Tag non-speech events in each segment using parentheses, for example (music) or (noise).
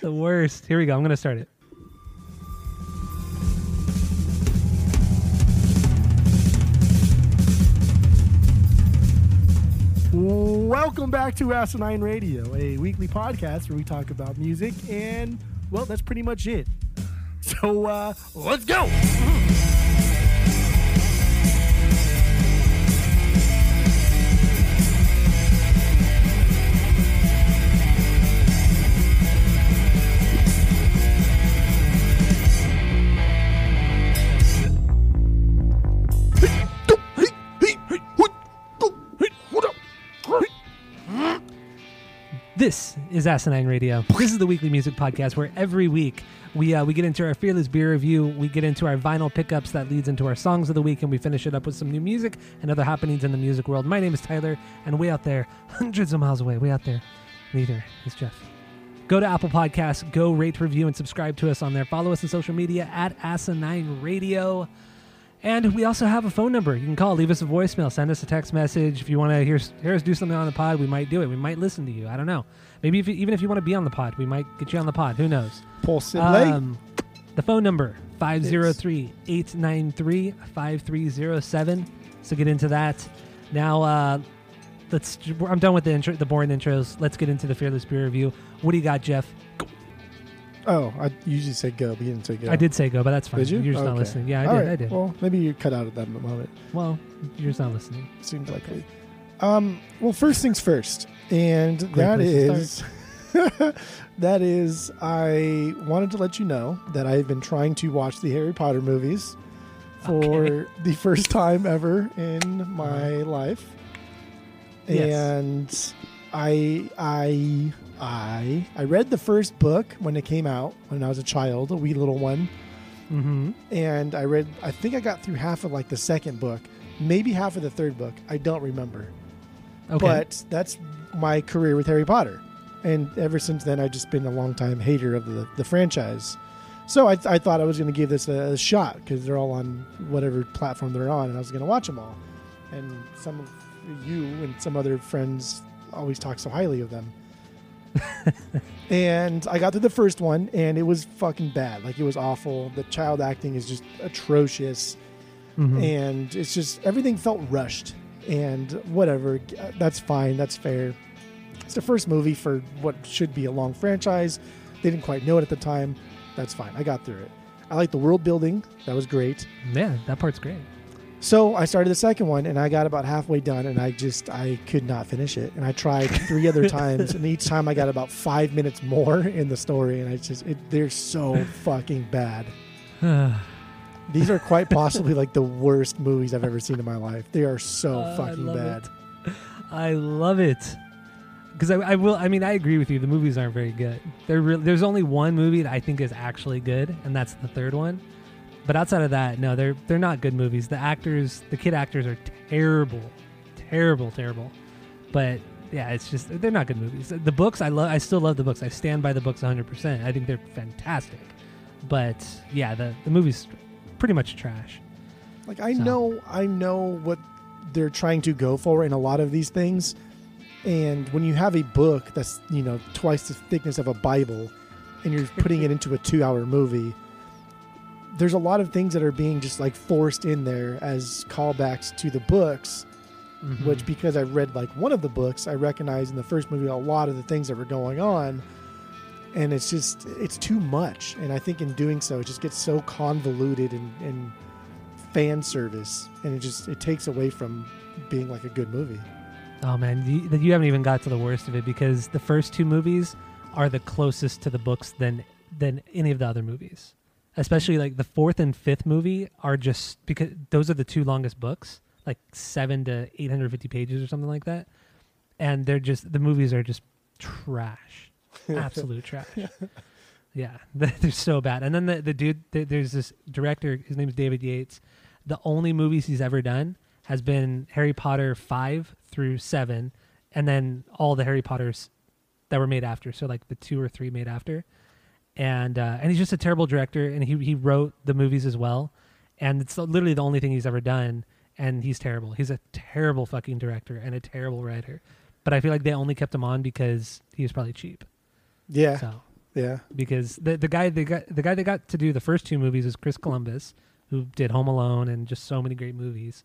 the worst. Here we go. I'm gonna start it. Welcome back to Asinine Radio, a weekly podcast where we talk about music, and well, that's pretty much it. So uh, let's go. Is Asinine Radio. This is the weekly music podcast where every week we uh, we get into our fearless beer review, we get into our vinyl pickups that leads into our songs of the week, and we finish it up with some new music and other happenings in the music world. My name is Tyler, and way out there, hundreds of miles away, way out there, neither is Jeff. Go to Apple Podcasts, go rate, review, and subscribe to us on there. Follow us on social media at Asinine Radio. And we also have a phone number. You can call, leave us a voicemail, send us a text message. If you want to hear, hear us do something on the pod, we might do it. We might listen to you. I don't know. Maybe if, you- even if you want to be on the pod, we might get you on the pod. Who knows? Possibly. Um, the phone number 503-893-5307. So get into that. Now uh, let's I'm done with the intro, the boring intros. Let's get into the Fearless Beer review. What do you got, Jeff? Go. oh, I usually say go, but you didn't say go. I did say go, but that's fine. Did you? You're just not listening. Yeah, I All did. right. I did. Well, maybe you cut out at that moment. Well, you're just not listening. Seems likely. Um, well, first things first, and that place to is (laughs) that is I wanted to let you know that I've been trying to watch the Harry Potter movies for Okay. (laughs) the first time ever in my life, Yes. and I I I I read the first book when it came out when I was a child, a wee little one Mm-hmm. and I read. I think I got through half of like the second book, maybe half of the third book. I don't remember, Okay. but that's my career with Harry Potter, and ever since then, I've just been a long time hater of the the franchise. So I, I thought I was going to give this a, a shot because they're all on whatever platform they're on, and I was going to watch them all. And some of you and some other friends always talk so highly of them. (laughs) and I got through the first one, and it was fucking bad. Like it was awful. The child acting is just atrocious, Mhm. and it's just everything felt rushed. And whatever, that's fine. That's fair. It's the first movie for what should be a long franchise. They didn't quite know it at the time. That's fine. I got through it. I like the world building. That was great. yeah, that part's great. So I started the second one and I got about halfway done and I just I could not finish it. And I tried three other (laughs) times and each time I got about five minutes more in the story and I just it, they're so fucking bad. (sighs) These are quite possibly like the worst movies I've ever seen in my life. They are so Uh, fucking love bad. it. I love it. Because I, I will. I mean, I agree with you. The movies aren't very good. They're real there's only one movie that I think is actually good, and that's the third one. But outside of that, no, they're they're not good movies. The actors, the kid actors, are terrible, terrible, terrible. But yeah, it's just they're not good movies. The books, I love. I still love the books. I stand by the books 100. percent I think they're fantastic. But yeah, the the movies pretty much trash. Like I So- know I know what they're trying to go for in a lot of these things. And when you have a book that's, you know, twice the thickness of a Bible and you're putting it into a 2-hour movie, there's a lot of things that are being just like forced in there as callbacks to the books, Mhm. which because I read like one of the books, I recognize in the first movie a lot of the things that were going on. And it's just it's too much. And I think in doing so it just gets so convoluted and, and fan service and it just it takes away from being like a good movie. Oh man, you, you haven't even got to the worst of it because the first two movies are the closest to the books than than any of the other movies. Especially like the fourth and fifth movie are just because those are the two longest books, like seven to eight hundred fifty pages or something like that, and they're just the movies are just trash, (laughs) absolute trash. Yeah, (laughs) they're so bad. And then the the dude, there's this director. His name's David Yates. The only movies he's ever done has been Harry Potter five through seven, and then all the Harry Potters that were made after. So like the two or three made after, and uh, and he's just a terrible director. And he he wrote the movies as well, and it's literally the only thing he's ever done. And he's terrible. He's a terrible fucking director and a terrible writer. But I feel like they only kept him on because he was probably cheap. Yeah. So Yeah. because the the guy they got the guy they got to do the first two movies is Chris Columbus, who did Home Alone and just so many great movies.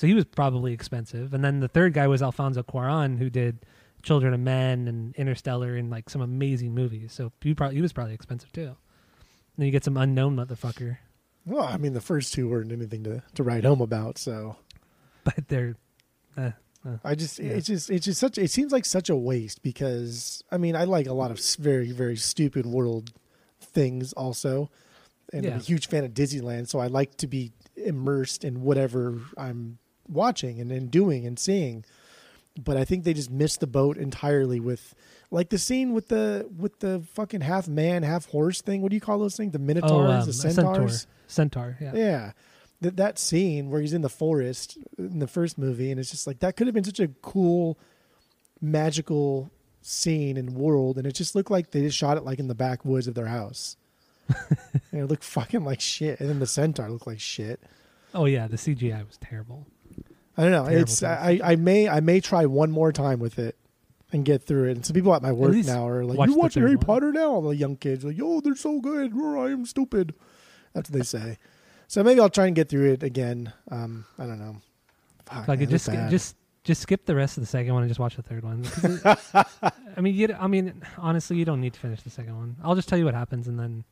So he was probably expensive. And then the third guy was Alfonso Cuarón, who did Children of Men and Interstellar and like some amazing movies. So he probably he was probably expensive too. then you get some unknown motherfucker, Well, I mean, the first two weren't anything to, to write home about, so (laughs) but they're uh, I just Yeah. it's just it's just such it seems like such a waste because I mean I like a lot of very very stupid world things also, and I'm a huge fan of Disneyland, so I like to be immersed in whatever I'm watching and, and doing and seeing. But I think they just missed the boat entirely with like the scene with the with the fucking half man half horse thing. What do you call those things? The minotaurs, oh um, the a centaurs. centaur, centaur, yeah. Yeah. That that scene where he's in the forest in the first movie, and it's just like that could have been such a cool, magical scene and world, and it just looked like they just shot it like in the backwoods of their house. and (laughs) it looked fucking like shit, and then the centaur looked like shit. Oh yeah, the CGI was terrible. I don't know. Terrible it's things. I, I may I may try one more time with it and get through it. And some people at my work least now are like, watch "You the third Harry one." Potter now?" All the young kids are like, "Yo, they're so good. I am stupid." That's what they say. So maybe I'll try and get through it again. Um, I don't know. Fuck, Like man, just they're sk- bad. just just skip the rest of the second one and just watch the third one. (laughs) 'Cause it- I mean, you, I mean, honestly, you don't need to finish the second one. I'll just tell you what happens and then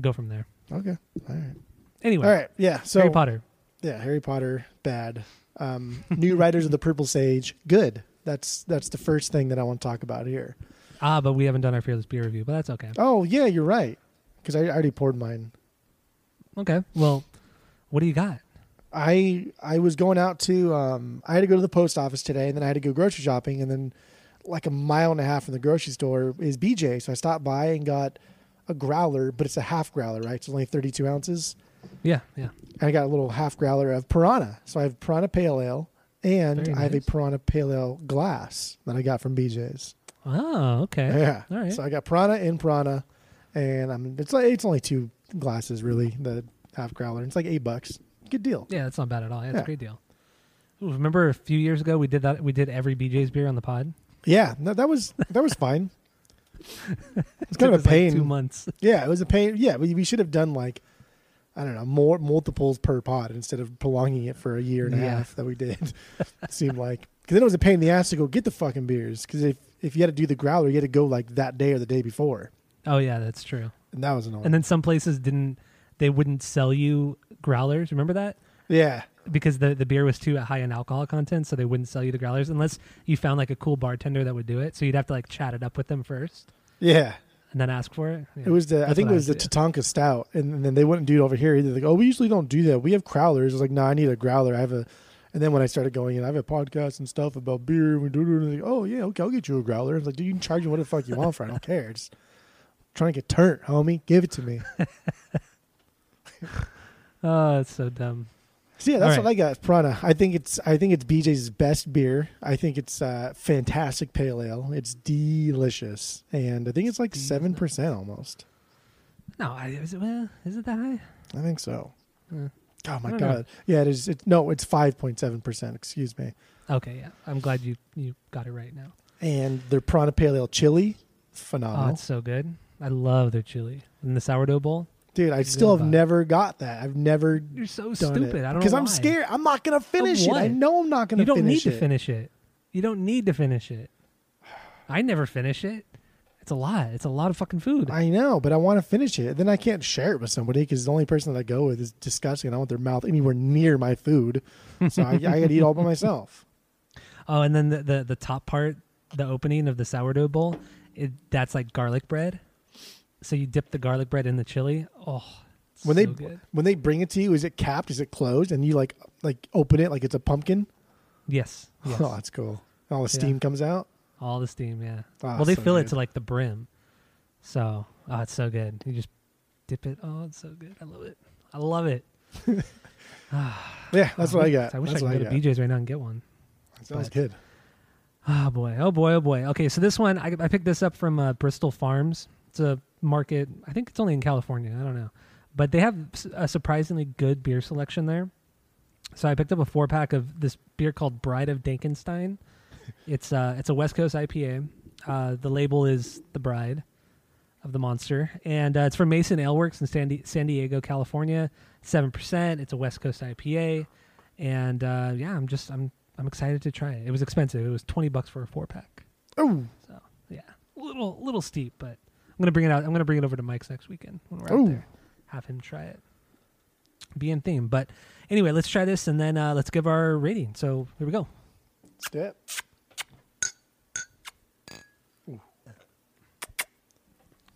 go from there. okay. All right. Anyway, All right. Yeah. So Harry Potter. Yeah, Harry Potter bad. Um, New Riders of the Purple Sage good. That's that's the first thing that I want to talk about here. Ah, but we haven't done our fearless beer review, but that's okay. Oh yeah, you're right. Because I already poured mine. Okay. Well, what do you got? I I was going out to um I had to go to the post office today and then I had to go grocery shopping and then like a mile and a half from the grocery store is BJ. So I stopped by and got a growler, but it's a half growler, right? It's only 32 ounces. Yeah, yeah. And I got a little half growler of Piranha. So I have Piranha Pale Ale and Very I have a. Piranha Pale Ale glass that I got from BJ's. Oh, ah, okay. Yeah. All right. So I got Piranha and Piranha and I'm it's like it's only two glasses really, the half growler. It's like 8 bucks. Good deal. Yeah, that's not bad at all. That's Yeah. a great deal. Ooh, remember a few years ago we did that? We did every BJ's beer on the pod. Yeah, no, that was that was fine. (laughs) It's kind of a pain. Like two months. yeah, it was a pain. Yeah, we, we should have done like I don't know more multiples per pod instead of prolonging it for a year and a Yeah. half that we did. it (laughs) seemed like because then it was a pain in the ass to go get the fucking beers because if if you had to do the growler, you had to go like that day or the day before, Oh yeah, that's true. and that was annoying. And then some places didn't. They wouldn't sell you growlers. Remember that? yeah, because the, the beer was too high in alcohol content, so they wouldn't sell you the growlers unless you found like a cool bartender that would do it. So you'd have to like chat it up with them first yeah. And then ask for it. Yeah. It was the I think it was the Tatonka Stout, and, and then they wouldn't do it over here either. Like, oh, we usually don't do that. We have growlers. It's like, no, I need a growler. I have a. And then when I started going in, I have a podcast and stuff about beer. And we do it. Like, oh yeah, okay, I'll get you a growler. I was like, dude, you can charge me what the fuck you want for. I don't care. Just trying to get turned, homie. Give it to me. (laughs) oh, it's so dumb. So yeah, that's All what I got. Piranha. I think it's I think it's BJ's best beer. I think it's uh, fantastic pale ale. It's delicious, and I think it's like seven percent almost. No, I, is it well? Is it that high? I think so. Uh, Oh my god! know. Yeah, it is. It's no, it's five point seven percent. Excuse me. okay, yeah. I'm glad you you got it right now. And their Piranha Pale Ale chili, Oh, phenomenal, it's so good. I love their chili in the sourdough bowl. Dude. I still have never got that. I've never You're so stupid. it I don't because I'm why. scared. I'm not gonna finish it. I know I'm not gonna. Finish it. You don't need to it. finish it. You don't need to finish it. I never finish it. It's a lot. It's a lot of fucking food. I know, but I want to finish it. Then I can't share it with somebody because the only person that I go with is disgusting. I don't want their mouth anywhere near my food, so I, I got to eat all by myself. (laughs) Oh, and then the, the the top part, the opening of the sourdough bowl, it, that's like garlic bread. So you dip the garlic bread in the chili. Oh, it's When so they good. when they bring it to you, is it capped? Is it closed? And you like like open it like it's a pumpkin? yes, oh, yes. Oh, that's cool. All the steam Yeah. comes out. all the steam, yeah. Oh, well, they so fill it to like the brim. So, oh, it's so good. You just dip it. Oh, it's so good. I love it. I love it. (laughs) Ah, yeah, that's what I got. I wish that's I could go got. to BJ's right now and get one. Sounds but- good. Oh boy, oh boy, oh boy. Okay, so this one I, I picked this up from uh, Bristol Farms. It's a market. I think it's only in California. I don't know, but they have a surprisingly good beer selection there. So I picked up a four pack of this beer called Bride of Dankenstein. (laughs) It's uh, it's a West Coast IPA. Uh, the label is the Bride, of the monster, and uh, it's from Mason Ale Works in San, Di- San Diego, California. Seven percent. It's a West Coast IPA, and uh, yeah, I'm just I'm I'm excited to try it. It was expensive. It was twenty bucks for a four pack. Oh, So yeah, a little little steep, but I'm gonna bring it out. I'm gonna bring it over to Mike's next weekend when we're Ooh. out there. Have him try it. Be in theme, but anyway, let's try this and then uh, let's give our rating. So here we go. step.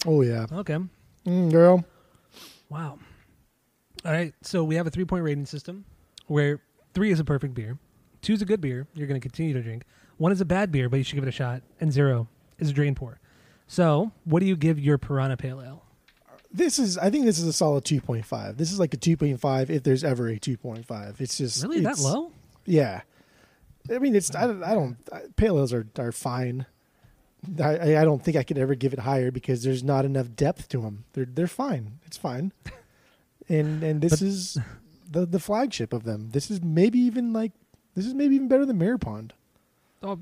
Oh yeah, Okay. mm, girl. Wow. All right. So we have a three point rating system where three is a perfect beer, two is a good beer you're going to continue to drink, one is a bad beer but you should give it a shot, and zero is a drain pour. So what do you give your Piranha Pale Ale? This is. I think this is a solid two point five. This is like a two point five if there's ever a two point five. It's just Really that low? Yeah, I mean it's. I don't. I don't pale ales are are fine. I, I- I don't think I could ever give it higher because there's not enough depth to them. They're they're fine. It's fine. (laughs) And and this But- is the the flagship of them. This is maybe even like this is maybe even better than Mirror Pond. Oh,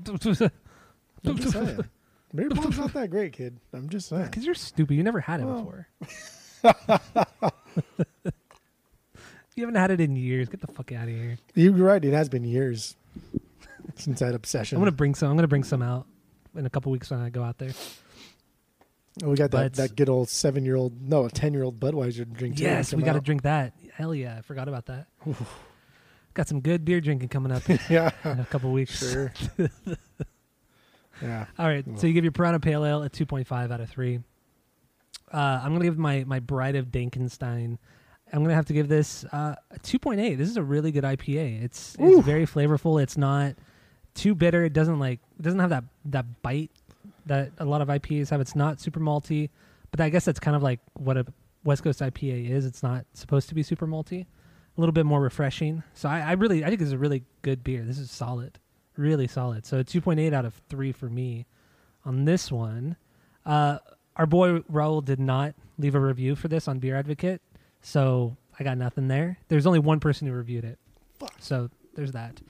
I'm just saying. Mirror Pond's not that great, kid. I'm just saying. Because you're stupid. You never had it before. (laughs) (laughs) you haven't had it in years. Get the fuck out of here. You're right. It has been years since that obsession. I'm gonna bring some. I'm gonna bring some out in a couple weeks when I go out there. Oh, we got that, but- that good old seven year old, no, a 10 year old Budweiser drink. too Yes, come we got to out. drink that. Hell yeah, I forgot about that. got some good beer drinking coming up (laughs) in Yeah, a couple weeks. sure. Yeah. All right, so you give your Piranha Pale Ale a 2.5 out of three. Uh, I'm gonna give my my Bride of Dankenstein. I'm gonna have to give this uh, a 2.8. This is a really good IPA. It's Ooh. it's very flavorful. It's not too bitter. It doesn't like it doesn't have that that bite that a lot of IPAs have. It's not super malty, but I guess that's kind of like what a West Coast IPA is. It's not supposed to be super malty. A little bit more refreshing. So I, I really I think this is a really good beer. This is solid, really solid. So 2.8 out of three for me on this one. Uh, our boy Raul did not leave a review for this on Beer Advocate, so I got nothing there. There's only one person who reviewed it, Fuck. so there's that.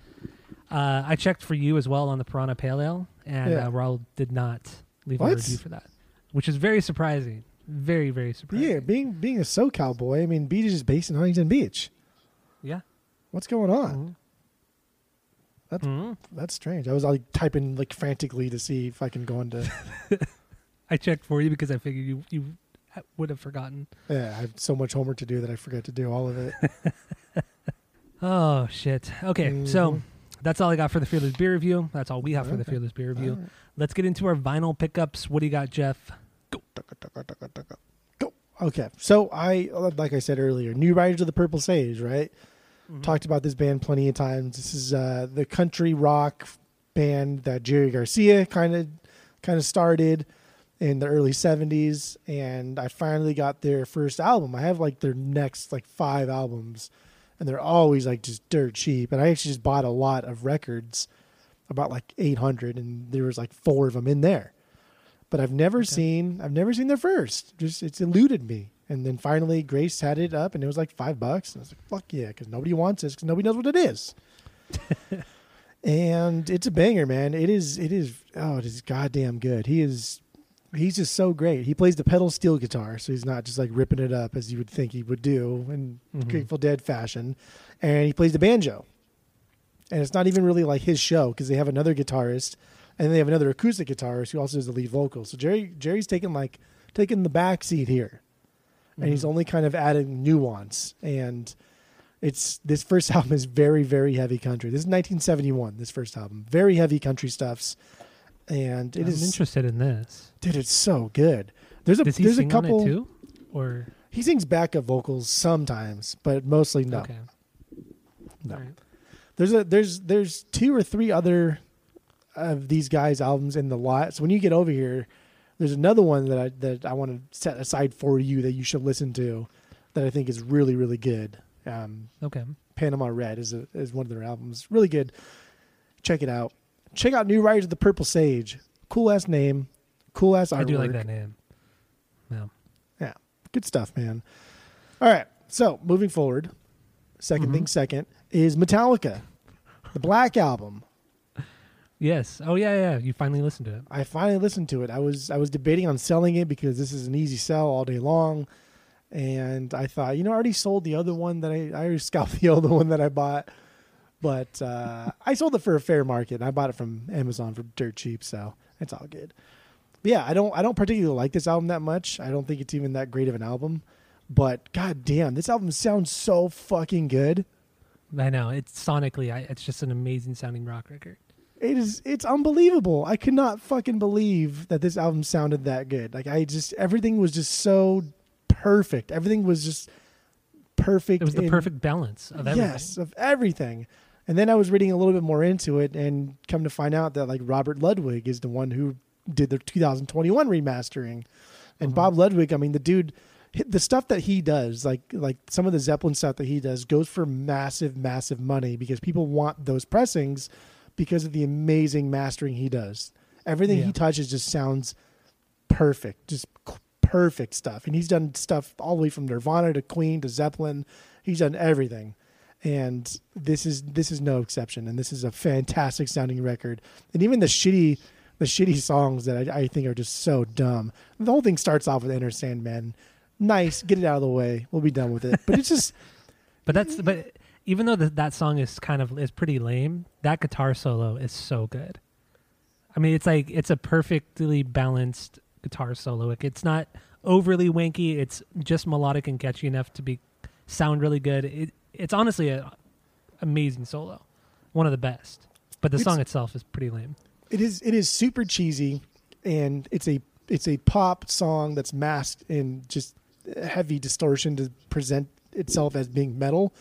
Uh, I checked for you as well on the Piranha Pale Ale, and Yeah. uh, Raul did not leave a review for that, which is very surprising. Very very surprising. Yeah, being being a SoCal boy, I mean, BJ's is based in Huntington Beach. yeah. What's going on? Mhm. That's- Mhm. That's strange. I was like typing like frantically to see if I can go into. (laughs) I checked for you because I figured you you would have forgotten. yeah, I have so much homework to do that I forget to do all of it. (laughs) Oh shit. Okay, so Mhm. that's all I got for the Fearless Beer Review. That's all we have for the Fearless Beer Review. Right. Let's get into our vinyl pickups. What do you got, Jeff? Go. Okay, so I like I said earlier, New Riders of the Purple Sage, right? Mm-hmm. Talked about this band plenty of times. This is uh, the country rock band that Jerry Garcia kind of kind of started in the early 70s and I finally got their first album. I have like their next like 5 albums and they're always like just dirt cheap and I actually just bought a lot of records about like 800 and there was like 4 of them in there. But I've never seen I've never seen their first. Just it's eluded me. And then finally Grace had it up and it was like 5 bucks and I was like fuck yeah cuz nobody wants this cuz nobody knows what it is. (laughs) and it's a banger, man. It is. It is. Oh, it is goddamn good. He is. He's just so great. He plays the pedal steel guitar, so he's not just like ripping it up as you would think he would do in Mhm. Grateful Dead fashion. And he plays the banjo. And it's not even really like his show because they have another guitarist, and they have another acoustic guitarist who also does the lead vocals. So Jerry Jerry's taking like taking the back seat here, and he's Mhm. only kind of adding nuance and it's this first (laughs) album is very very heavy country this is 1971 this first album very heavy country stuffs and it I'm is interested in this. dude it's so good there's a there's a couple too? Or he sings backup vocals sometimes but mostly no okay, No. Right. there's a there's there's two or three other of these guys albums in the lot so when you get over here there's another one that I that I want to set aside for you that you should listen to that I think is really really good um Okay. Panama Red is a, is one of their albums. Really good. Check it out. Check out New Riders of the Purple Sage. Cool ass name. Cool ass artwork. I do like that name. Yeah. Yeah. Good stuff, man. All right. So moving forward, 2nd Mhm. thing second is Metallica, the Black Album. Yes. Oh yeah, yeah. You finally listened to it. I finally listened to it. I was I was debating on selling it because this is an easy sell all day long, and I thought, you know, I already sold the other one that I I already (laughs) scalped the other one that I bought, but uh, I sold it for a fair market. And I bought it from Amazon for dirt cheap, so it's all good. But yeah, I don't I don't particularly like this album that much. I don't think it's even that great of an album, but god damn, this album sounds so fucking good. I know it's sonically, I, it's just an amazing sounding rock record. It is it's unbelievable. I could not fucking believe that this album sounded that good. Like I just everything was just so perfect. Everything was just perfect. It was the in- perfect balance of everything. Yes, of everything. And then I was reading a little bit more into it and come to find out that like Robert Ludwig is the one who did the 2021 remastering. And Mhm. Bob Ludwig, I mean the dude the stuff that he does, like like some of the Zeppelin stuff that he does goes for massive massive money because people want those pressings because of the amazing mastering he does. Everything Yeah. he touches just sounds perfect, just perfect stuff. And he's done stuff all the way from Nirvana to Queen to Zeppelin. He's done everything. And this is this is no exception. And this is a fantastic sounding record. And even the shitty the shitty songs that I, I think are just so dumb. The whole thing starts off with Enter Sandman. Nice, get it out of the way. We'll be done with it. But it's just (laughs) But that's but even though that that song is kind of is pretty lame, that guitar solo is so good. I mean, it's like it's a perfectly balanced guitar solo. Like it's not overly wanky. It's just melodic and catchy enough to be sound really good. It, it's honestly a amazing solo, one of the best. But the It's- song itself is pretty lame. it is it is super cheesy and it's a it's a pop song that's masked in just heavy distortion to present itself as being metal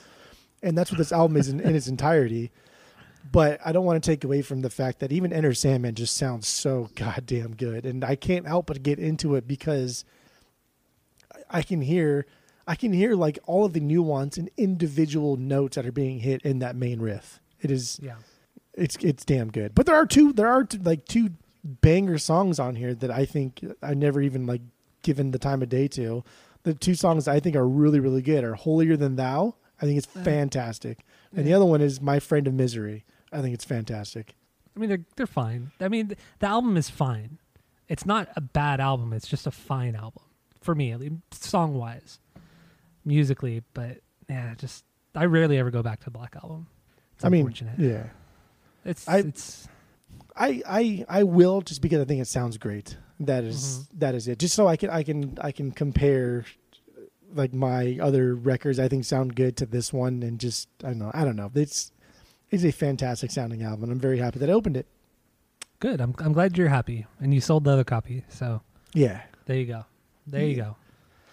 and that's what this album is in, in its entirety but i don't want to take away from the fact that even enter sandman just sounds so goddamn good and i can't help but get into it because I- can hear i can hear like all of the nuance and individual notes that are being hit in that main riff it is Yeah. it's it's damn good. But there are two there are two, like two banger songs on here that I think I never even like given the time of day to. The two songs I think are really really good are "Holier Than Thou." I think it's fantastic, and the other one is "My Friend of Misery." I think it's fantastic. I mean, they're they're fine. I mean, th- the album is fine. It's not a bad album. It's just a fine album for me, at least song wise, musically. But yeah, just I rarely ever go back to the Black Album. It's I mean, yeah, it's I- it's I I I will just because I think it sounds great. That is- Mm-hmm. that is it. Just so I can I can I can compare like my other records I think sound good to this one and just I don't know I don't know. It's it's a fantastic sounding album. and I'm very happy that I opened it. good. I'm I'm glad you're happy and you sold the other copy. So Yeah. there you go. There you go.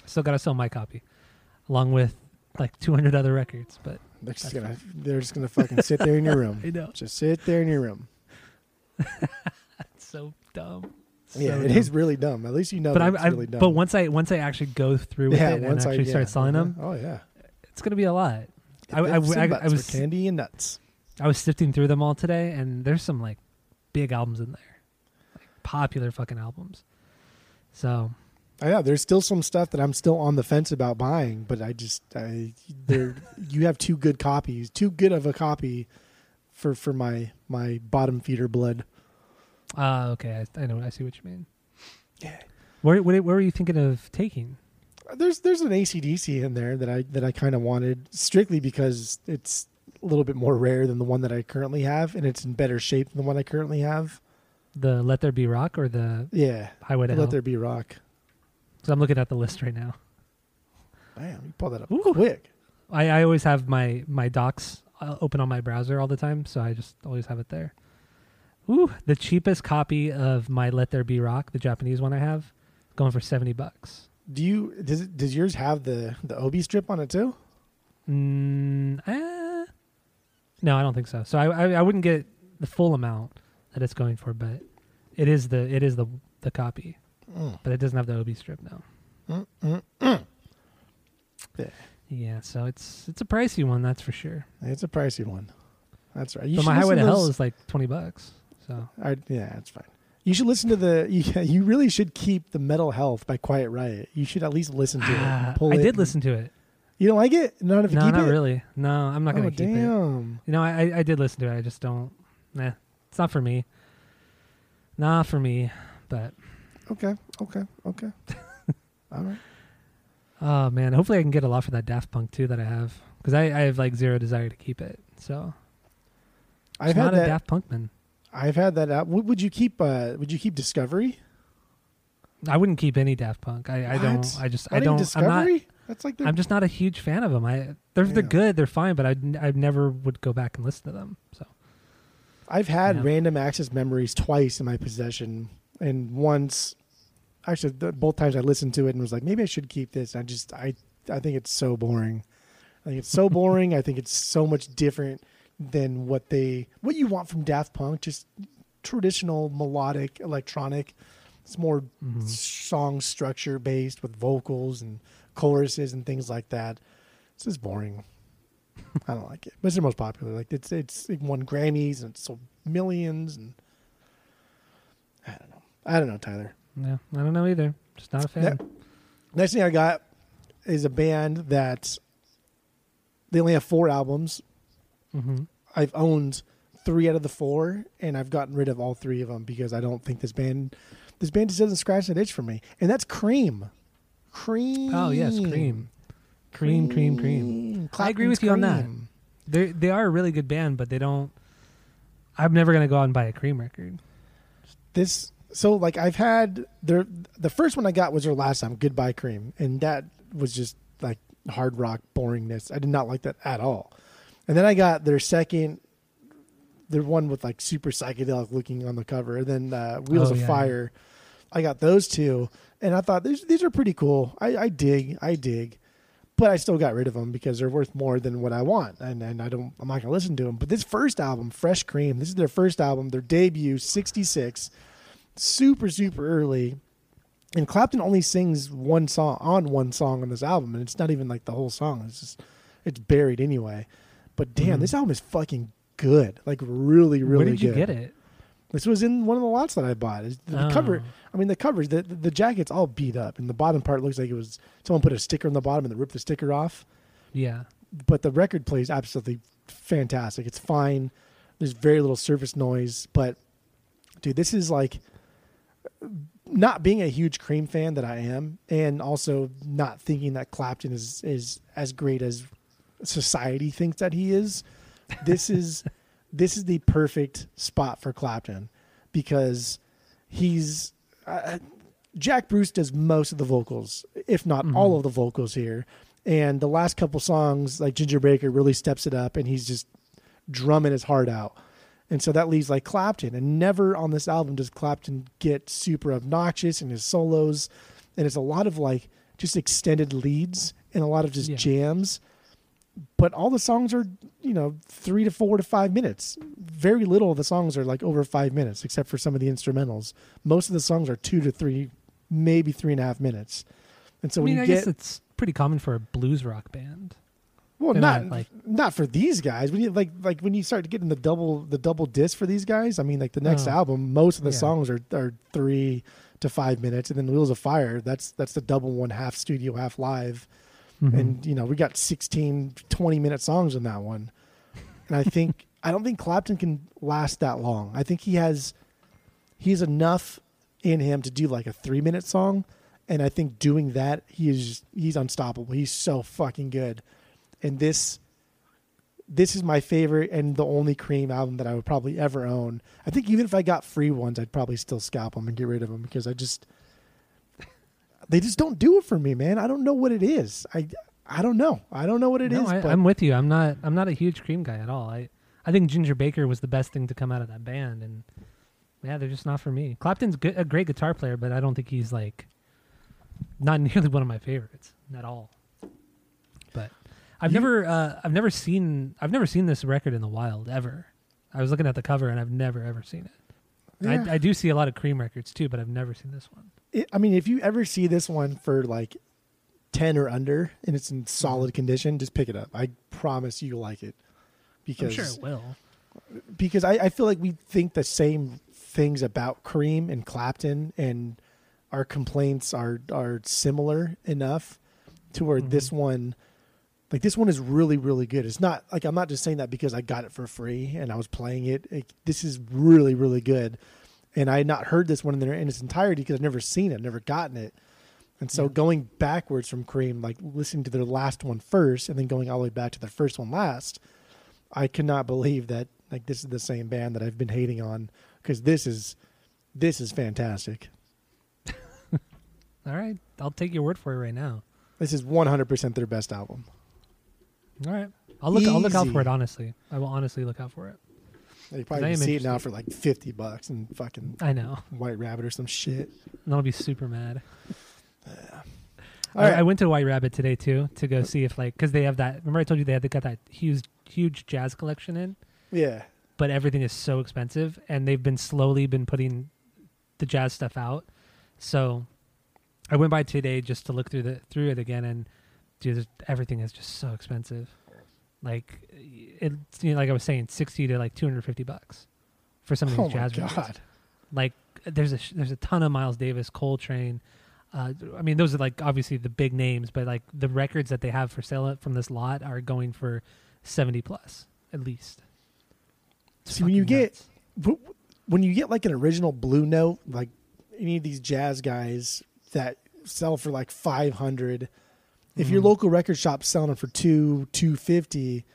Still got to sell my copy, along with like 200 other records. But They're just gonna they're just gonna fucking sit there in your room. (laughs) I know Just sit there in your room. (laughs) it's so dumb. Yeah, So it dumb. is really dumb. At least you know But that I'm, it's I, really dumb. but once I once I actually go through with yeah, it and once I actually yeah, start selling uh-huh. them, Oh yeah. it's gonna be a lot. I- I- I- I was- candy and nuts. I was sifting through them all today, and there's some like big albums in there, like popular fucking albums. So Oh, yeah, there's still some stuff that I'm still on the fence about buying, but I just I there (laughs) you have two good copies, too good of a copy for for my my bottom feeder blood. Uh, okay, I, I know. I see what you mean. Yeah. Where, where where were you thinking of taking? There's there's an ACDC in there that I that I kind of wanted strictly because it's a little bit more rare than the one that I currently have, and it's in better shape than the one I currently have. The Let There Be Rock or the Yeah, Highway to let Hell? there be rock. So I'm looking at the list right now. Damn, you pulled that up Ooh. quick. I, I always have my my docs uh, open on my browser all the time, so I just always have it there. Ooh, the cheapest copy of my Let There Be Rock, the Japanese one I have, going for seventy bucks. Do you does does yours have the the Obi strip on it too? Mm, eh. No, I don't think so. So I, I I wouldn't get the full amount that it's going for, but it is the it is the the copy, Mm. but it doesn't have the Obi strip now. Mm, mm, mm. Yeah, Yeah, so it's it's a pricey one, that's for sure. it's a pricey one. That's right. You but my Highway to Hell is like twenty bucks. So I, yeah, that's fine. You should listen to the. (laughs) You, you really should keep the Metal Health by Quiet Riot. You should at least listen to it. (sighs) I it did listen to it. You don't like it? Not if you No, keep not it. really. No, I'm not oh gonna keep it. damn! You know, I I did listen to it. I just don't. Nah, it's not for me. Nah, for me, but Okay, okay, okay. (laughs) All right. oh man, hopefully I can get a lot for that Daft Punk too that I have because I, I have like zero desire to keep it. So I've I'm had not that. a Daft Punkman. I've had that. Out. Would you keep? Uh, would you keep Discovery? I wouldn't keep any Daft Punk. I, I don't. I just. Not I don't. I'm Discovery. not. That's like. I'm just not a huge fan of them. I they're they're good. They're fine, but I I never would go back and listen to them. So I've had Yeah. random access memories twice in my possession, and once, actually, th- both times I listened to it and was like, maybe I should keep this. I just, I, I think it's so boring. I think it's so (laughs) boring. I think it's so much different than what they, what you want from Daft Punk. Just traditional melodic electronic. It's more mhm. song structure based with vocals and choruses and things like that. It's just boring. I don't like it. But it's their most popular. Like it's it's it won Grammys and it sold millions and I don't know. I don't know, Tyler. yeah, I don't know either. Just not a fan. Yeah. Next thing I got is a band that they only have four albums. Hmm I've owned three out of the four, and I've gotten rid of all three of them because I don't think this band, this band just doesn't scratch that itch for me. And that's Cream. Cream. Oh yes, cream, cream, cream, cream. cream. I agree with you on that. They they are a really good band, but they don't. I'm never gonna go out and buy a Cream record. This so like I've had their the first one I got was their last time, Goodbye Cream, and that was just like hard rock boringness. I did not like that at all. And then I got their second, their one with like super psychedelic looking on the cover, and then uh, Wheels Oh, of yeah, Fire. I got those two, and I thought these these are pretty cool. I, I dig, I dig, but I still got rid of them because they're worth more than what I want, and and I don't, I'm not gonna listen to them. But this first album, Fresh Cream, this is their first album, their debut, '66, super super early, and Clapton only sings one song on one song on this album, and it's not even like the whole song. It's just it's buried anyway. But damn, Mhm. this album is fucking good, like really really Where did you good. get it? This was in one of the lots that I bought. The Oh. cover, I mean, the covers, the, the jacket's all beat up, and the bottom part looks like it was someone put a sticker on the bottom and they ripped the sticker off. Yeah. But the record plays absolutely fantastic. It's fine. There's very little surface noise, but dude, this is like not being a huge Cream fan that I am, and also not thinking that Clapton is is as great as society thinks that he is. This (laughs) is this is the perfect spot for Clapton because he's uh, Jack Bruce does most of the vocals, if not Mhm. all of the vocals here. And the last couple songs, like Ginger Baker, really steps it up, and he's just drumming his heart out. And so that leaves like Clapton, and never on this album does Clapton get super obnoxious in his solos, and it's a lot of like just extended leads and a lot of just Yeah. jams. But all the songs are, you know, three to four to five minutes. Very little of the songs are like over five minutes, except for some of the instrumentals. Most of the songs are two to three, maybe three and a half minutes. And so I when mean, you I get guess it's pretty common for a blues rock band. well, They're not, not, like- not for these guys. When you like like when you start getting the double the double disc for these guys, I mean, like the next Oh. album, most of the Yeah. songs are are three to five minutes, and then Wheels of Fire, that's that's the double one, half studio, half live, Mhm. and you know we got 16, 20 minute songs in that one, and I think (laughs) I don't think Clapton can last that long. I think he has he's enough in him to do like a three minute song. And I think doing that, he is he's unstoppable. He's so fucking good and this this is my favorite and the only cream album that i would probably ever own i think even if i got free ones i'd probably still scalp them and get rid of them because i just they just don't do it for me man i don't know what it is i i don't know i don't know what it is. no, I, but I'm with you. I'm not. I'm not a huge Cream guy at all. I I think Ginger Baker was the best thing to come out of that band, and yeah, they're just not for me. Clapton's good, a great guitar player, but I don't think he's like not (laughs) nearly one of my favorites at all. But I've You- never, uh, I've never seen, I've never seen this record in the wild ever. I was looking at the cover, and I've never ever seen it. Yeah. I, I do see a lot of Cream records too, but I've never seen this one. It, i mean if you ever see this one for like 10 or under and it's in solid condition just pick it up i promise you'll like it because I'm sure it will. because I, I feel like we think the same things about Cream and Clapton, and our complaints are are similar enough to where Mhm. this one, like this one, is really really good. It's not like I'm not just saying that because I got it for free and I was playing it. It- this is really really good, and I had not heard this one in, their, in its entirety because I've never seen it, never gotten it. And so Yeah. going backwards from Cream, like listening to their last one first and then going all the way back to their first one last, I cannot believe that like this is the same band that I've been hating on because this is this is fantastic. (laughs) All right, I'll take your word for it right now. This is 100% their best album. All right, I'll look. I'll look out for it. Honestly, I will honestly look out for it. You probably can see it now for like 50 bucks and fucking I know. White Rabbit or some shit. And I'll be super mad. All I, right. I went to White Rabbit today too to go see if like because they have that. Remember I told you they had they got that huge huge jazz collection in, Yeah. but everything is so expensive, and they've been slowly been putting the jazz stuff out. So I went by today just to look through the through it again, and dude, everything is just so expensive. Like it, you know, like I was saying, sixty to like two hundred fifty bucks for some of these Oh my jazz records God. like there's a there's a ton of Miles Davis, Coltrane. Uh, I mean, those are like obviously the big names, but like the records that they have for sale from this lot are going for seventy plus at least. It's See, when you fucking get- when you get like an original Blue Note, like any of these jazz guys that sell for like 500, if your Mhm. local record shop's selling them for two, 250,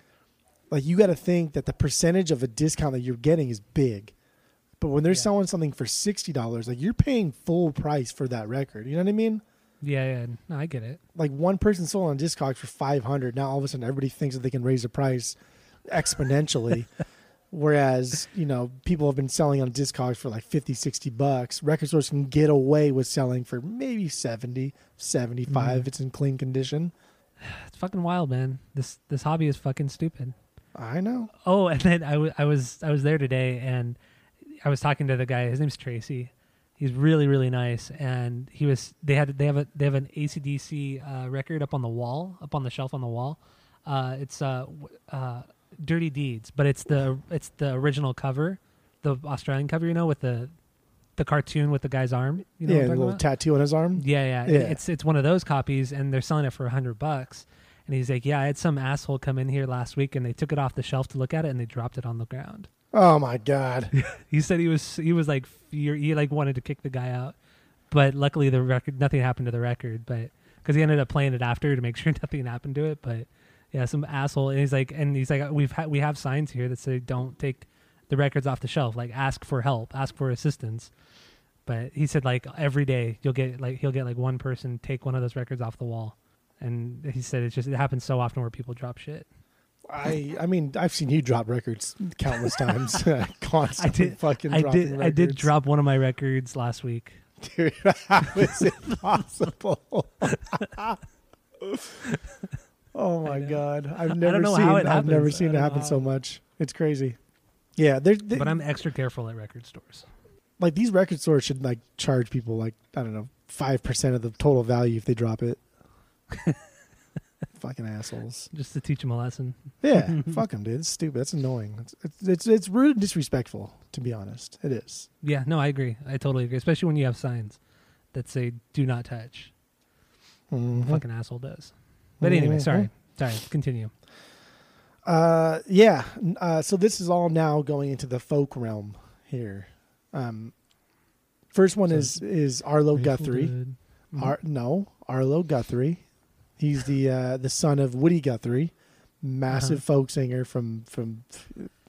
like you got to think that the percentage of a discount that you're getting is big. But when they're Yeah. selling something for $60, like you're paying full price for that record. You know what I mean? yeah, yeah, no, I get it. like one person sold on Discogs for 500 now all of a sudden everybody thinks that they can raise the price exponentially (laughs) whereas you know people have been selling on Discogs for like 50 60 bucks record stores can get away with selling for maybe 70 75 Mhm. if it's in clean condition (sighs) It's fucking wild, man. This this hobby is fucking stupid. i know Oh, and then I wa- I was I was there today, and I was talking to the guy. His name's Tracy. He's really really nice, and he was they had they have a they have an ACDC uh, record up on the wall, up on the shelf on the wall. Uh, it's uh, uh, Dirty Deeds, but it's the it's the original cover, the Australian cover, you know, with the the cartoon with the guy's arm. You know yeah a little about? tattoo on his arm Yeah, yeah, Yeah. It's it's one of those copies, and they're selling it for a hundred bucks. And he's like, "Yeah, I had some asshole come in here last week, and they took it off the shelf to look at it, and they dropped it on the ground." oh my god (laughs) He said he was he was like he like wanted to kick the guy out, but luckily the record nothing happened to the record, but because he ended up playing it after to make (laughs) sure nothing happened to it. But yeah, some asshole, and he's like, and he's like, we've ha- we have signs here that say don't take the records off the shelf, like ask for help, ask for assistance. But he said like every day you'll get like he'll get like one person take one of those records off the wall, and he said it's just it happens so often where people drop shit. i i mean i've seen you drop records countless times (laughs) (laughs) constantly I did- fucking I did I did drop one of my records last week. Dude, (laughs) how is it possible? Oh my god, I've I never don't know seen. how it I've never seen it happen so much. It's crazy. Yeah, they, But I'm extra careful at record stores. like these record stores should like charge people like I don't know five percent of the total value if they drop it. (laughs) Fucking assholes. just to teach them a lesson. Yeah, (laughs) fuck them, dude. It's stupid. That's annoying. It's, it's it's it's rude and disrespectful. To be honest, it is. Yeah, no, I agree. I totally agree. Especially when you have signs that say "Do not touch." Mhm. Fucking asshole does. But anyway, sorry, sorry. Continue. Uh, yeah. Uh, so this is all now going into the folk realm here. Um, first one So is is Arlo Guthrie. Mhm. Ar- no, Arlo Guthrie. He's the uh, the son of Woody Guthrie, massive Uh-huh. folk singer from from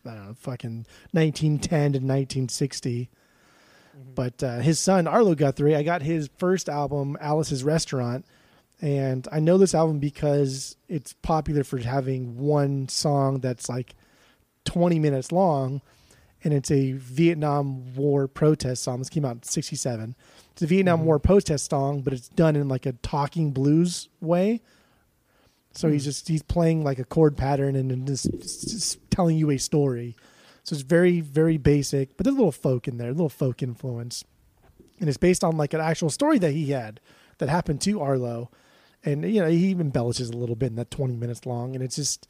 I don't know, fucking 1910 to 1960. Mhm. But uh, his son Arlo Guthrie, I got his first album, Alice's Restaurant, and I know this album because it's popular for having one song that's like 20 minutes long, and it's a Vietnam War protest song. This came out in '67. It's a Vietnam Mhm. War protest song, but it's done in like a talking blues way. So he's Hmm. just he's playing like a chord pattern and, and just, just telling you a story. So it's very very basic, but there's a little folk in there, a little folk influence, and it's based on like an actual story that he had that happened to Arlo, and you know he even embellishes a little bit in that 20 minutes long, and it's just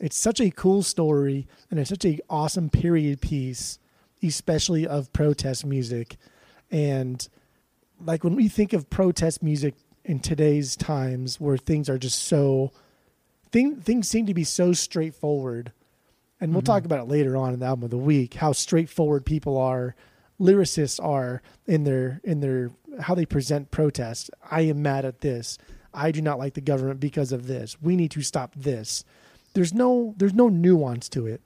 it's such a cool story and it's such a awesome period piece, especially of protest music, and like when we think of protest music in today's times where things are just so thing, things seem to be so straightforward and we'll Mhm. talk about it later on in the album of the week how straightforward people are lyricists are in their in their how they present protest I am mad at this. I do not like the government because of this. We need to stop this. There's no there's no nuance to it.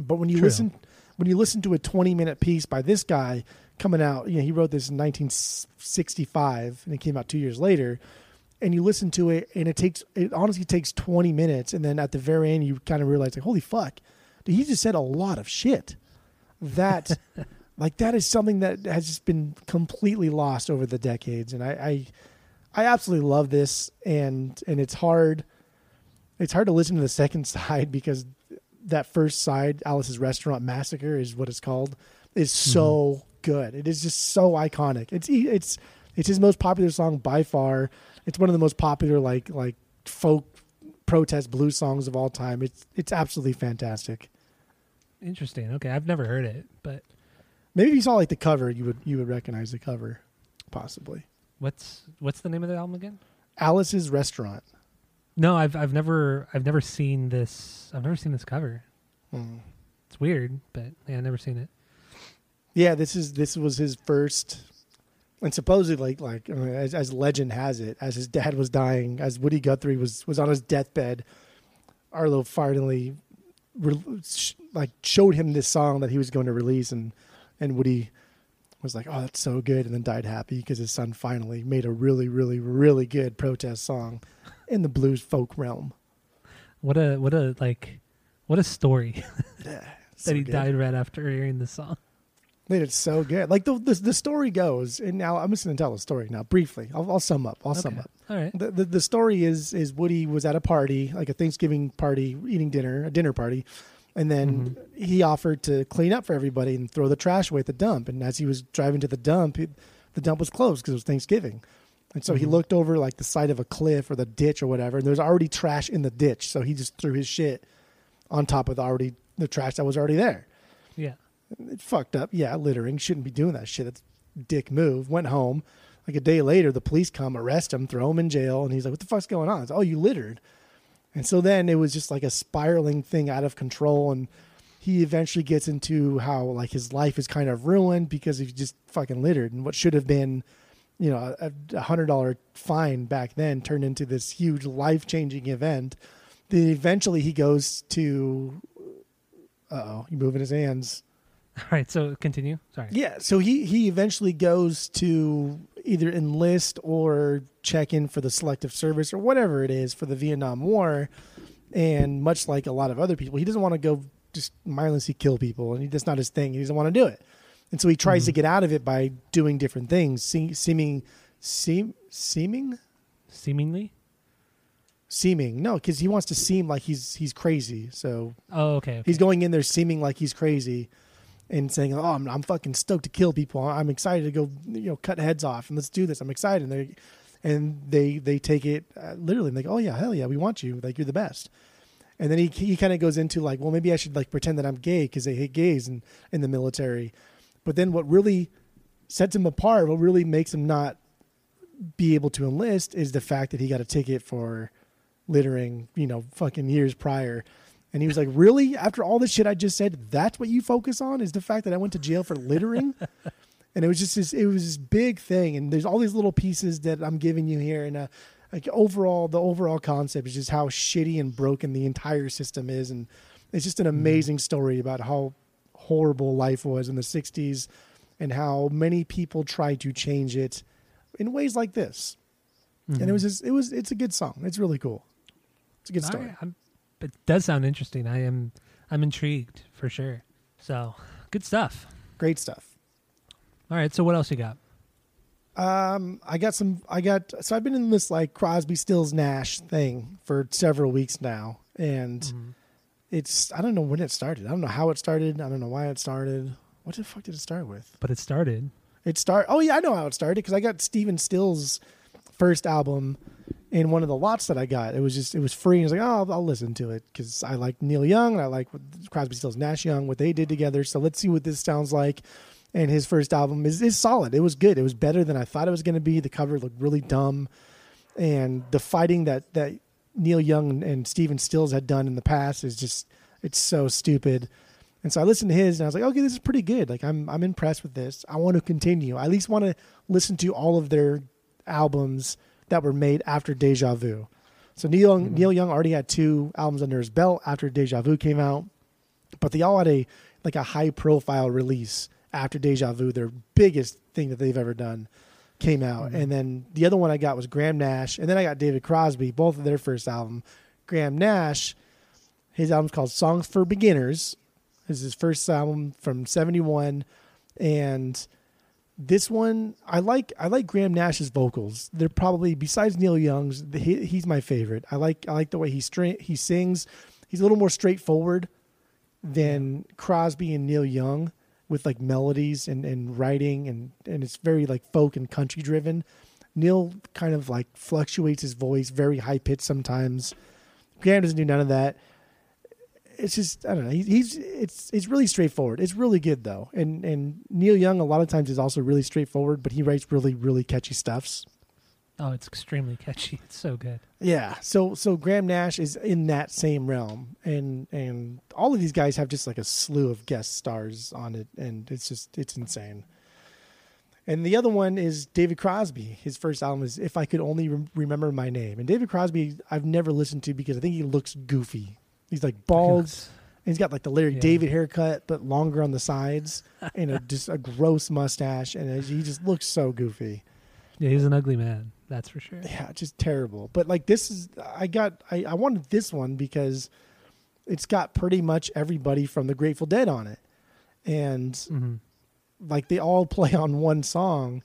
But when you True. listen when you listen to a 20 minute piece by this guy coming out, you know, he wrote this in 1965 and it came out 2 years later and you listen to it and it takes it honestly takes 20 minutes and then at the very end you kind of realize like holy fuck dude, he just said a lot of shit that (laughs) like that is something that has just been completely lost over the decades and i i, I absolutely love this and and it's hard it's hard to listen to the (laughs) second side because that first side alice's restaurant massacree is what it's called is mm-hmm. so good. It is just so iconic. It's it's it's his most popular song by far. It's one of the most popular like like folk protest blues songs of all time. It's it's absolutely fantastic. Interesting. Okay, I've never heard it, but maybe if you saw like the cover you would you would recognize the cover possibly what's what's the name of the album again? alice's restaurant No, I've I've never I've never seen this. I've never seen this cover. Hmm. It's weird, but yeah, I've never seen it. Yeah, this is this was his first, and supposedly like like as, as legend has it, as his dad was dying, as Woody Guthrie was was on his deathbed, Arlo finally re- sh- like showed him this song that he was going to release, and and Woody was like, "Oh, that's so good," and then died happy because his son finally made a really really really good protest song in the blues folk realm. What a what a like what a story (laughs) Yeah, that he died right after hearing the song. Made it so good. Like the, the the story goes, and now I'm just going to tell the story now briefly. I'll, I'll sum up. I'll sum up. All right. The, the the story is is Woody was at a party, like a Thanksgiving party, eating dinner, a dinner party, and then he offered to clean up for everybody and throw the trash away at the dump. And as he was driving to the dump, it, the dump was closed because it was Thanksgiving. And so he Mhm. looked over like the side of a cliff or the ditch or whatever, and there's already trash in the ditch. So he just threw his shit on top of the already the trash that was already there. Yeah. It fucked up. Yeah, littering. Shouldn't be doing that shit. That's dick move. Went home. Like a day later, the police come, arrest him, throw him in jail, and he's like, "What the fuck's going on?" It's, oh, you littered. And so then it was just like a spiraling thing out of control, and he eventually gets into how like his life is kind of ruined because he just fucking littered, and what should have been, you know, a, a hundred dollar fine back then turned into this huge life changing event. Then eventually he goes to, uh oh, he moving his hands. (laughs) All right. So continue. Sorry. Yeah, so he he eventually goes to either enlist or check in for the selective service or whatever it is for the Vietnam War. And much like a lot of other people, he doesn't want to go just mindlessly kill people, and he, that's not his thing. He doesn't want to do it, and so he tries to mm-hmm. get out of it by doing different things, se- seeming, seem, seeming, Seemingly. seeming. No, because he wants to seem like he's he's crazy. So Oh, okay. okay. He's going in there seeming like he's crazy and saying, "Oh, I'm, I'm fucking stoked to kill people. I'm excited to go, you know, cut heads off and let's do this. I'm excited." And they and they they take it uh, literally. And go, "Oh yeah, hell yeah, we want you. Like you're the best." And then he he kind of goes into like, "Well, maybe I should like pretend that I'm gay because they hate gays in in the military." But then what really sets him apart, what really makes him not be able to enlist, is the fact that he got a ticket for littering, you know, fucking years prior. And he was like, Really? After all the shit I just said, that's what you focus on is the fact that I went to jail for littering? (laughs) and it was just this, it was this big thing. And there's all these little pieces that I'm giving you here. And uh, like overall, the overall concept is just how shitty and broken the entire system is. And it's just an amazing story about how horrible life was in the 60s and how many people tried to change it in ways like this. And it was just, it was, it's a good song. It's really cool. It's a good story. I'm- it does sound interesting. I am I'm intrigued for sure. So good stuff. Great stuff. All right. So what else you got? Um, I got some. I got so I've been in this like Crosby, Stills, Nash thing for several weeks now, and Mhm. it's I don't know when it started. I don't know how it started. I don't know why it started. What the fuck did it start with? But it started. It start. Oh yeah, I know how it started because I got Stephen Stills' first album in one of the lots that I got. It was just it was free. And I was like, oh, I'll, I'll listen to it because I like Neil Young and I like Crosby, Stills, Nash Young, what they did together. So let's see what this sounds like. And his first album is is solid. It was good. It was better than I thought it was going to be. The cover looked really dumb, and the fighting that that Neil Young and Stephen Stills had done in the past is just it's so stupid. And so I listened to his and I was like, okay, this is pretty good. Like I'm I'm impressed with this. I want to continue. I at least want to listen to all of their albums that were made after Deja Vu. So Neil Mhm. Neil Young already had two albums under his belt after Deja Vu came out, but they all had a like a high profile release after Deja Vu, their biggest thing that they've ever done, came out. Mhm. And then the other one I got was Graham Nash, and then I got David Crosby, both of their first album. Graham Nash, his album's called Songs for Beginners. This is his first album from '71, and this one I like. I like Graham Nash's vocals. They're probably besides Neil Young's, he, he's my favorite. I like. I like the way he stra- he sings. He's a little more straightforward than Crosby and Neil Young with like melodies and, and writing and, and it's very like folk and country driven. Neil kind of like fluctuates his voice, very high pitched sometimes. Graham doesn't do none of that. It's just I don't know. He, he's it's it's really straightforward. It's really good though, and and Neil Young a lot of times is also really straightforward, but he writes really really catchy stuffs. Oh, it's extremely catchy. It's so good. Yeah. So so Graham Nash is in that same realm, and and all of these guys have just like a slew of guest stars on it, and it's just it's insane. And the other one is David Crosby. His first album is "If I Could Only Rem- Remember My Name." And David Crosby, I've never listened to because I think he looks goofy. He's like bald, he's got like the Larry Yeah. David haircut, but longer on the sides, and a, (laughs) just a gross mustache, and he just looks so goofy. Yeah, he's an ugly man. That's for sure. yeah, just terrible. But like this is, I got, I, I wanted this one because it's got pretty much everybody from the Grateful Dead on it, and hmm like they all (laughs) play on one song,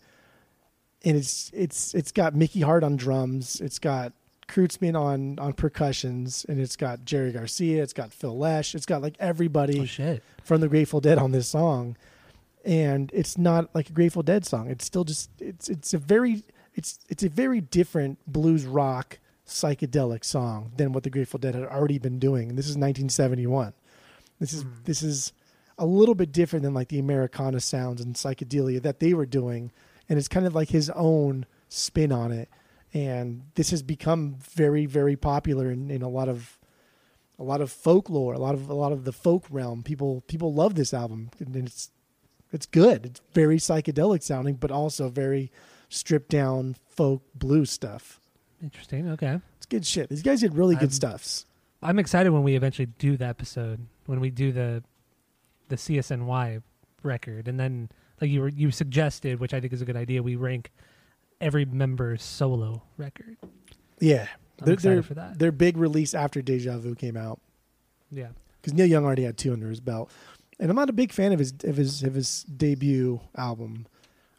and it's it's it's got Mickey Hart on drums, it's got Kreutzmann on on percussions, and it's got Jerry Garcia, it's got Phil Lesh, it's got like everybody Oh shit. from the Grateful Dead on this song, and it's not like a Grateful Dead song. It's still just it's it's a very it's it's a very different blues rock psychedelic song than what the Grateful Dead had already been doing. And this is 1971. This is Mm. this is a little bit different than like the Americana sounds and psychedelia that they were doing, and it's kind of like his own spin on it. And this has become very very popular in, in a lot of a lot of folklore, a lot of a lot of the folk realm. People people love this album, and it's it's good. It's very psychedelic sounding, but also very stripped down folk blues stuff. Interesting. Okay. It's good shit. These guys did really good I'm- stuffs. I'm excited when we eventually do the episode when we do the the CSNY record, and then like you were, you suggested, which I think is a good idea. We rank every member's solo record. Yeah, I'm They're- excited they're- for that. their big release after Deja Vu came out Yeah. because Neil Young already had two under his belt, and I'm not a big fan of his of his of his debut album.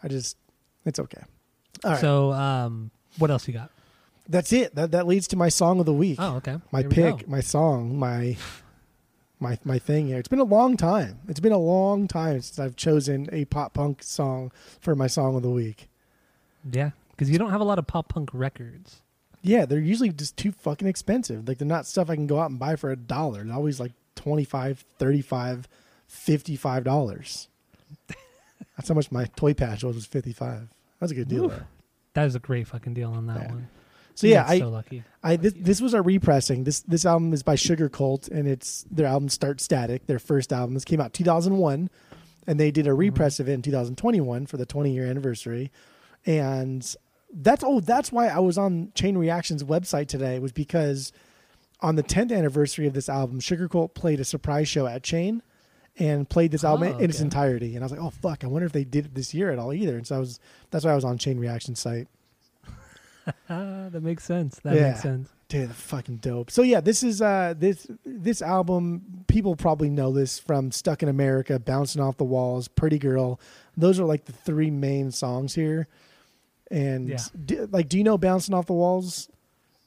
I just it's okay. All right, So, um, what else you got? that's it. That that leads to my song of the week. Oh, okay. my Here pick, my song, my my my thing here. It's been a long time. It's been a long time since I've chosen a pop punk song for my song of the week. Yeah, because you don't have a lot of pop punk records. Yeah, they're usually just too fucking expensive. Like they're not stuff I can go out and buy for a dollar. They're always like 25, 35, 55 dollars. (laughs) That's how much my TOYPAJ was was 55. That's a good deal. That is a great fucking deal on that Yeah. one. So yeah, I so lucky. I this, this was a repressing. This this album is by Sugarcult and it's their album Start Static, their first album. This came out 2001 and they did a mm-hmm. repress of it in 2021 for the 20 year anniversary. And that's oh that's why I was on Chain Reactions website today was because on the 10th anniversary of this album, Sugarcult played a surprise show at Chain and played this album Oh, in its entirety. And I was like, "Oh fuck, I wonder if they did it this year at all either." And so I was that's why I was on Chain Reaction site. (laughs) That makes sense. That Yeah. makes sense. Dude, fucking dope. So yeah, this is uh this this album. People probably know this from "Stuck in America," "Bouncing Off the Walls," "Pretty Girl." Those are like the three main songs here. And Yeah. do, like, do you know "Bouncing Off the Walls"?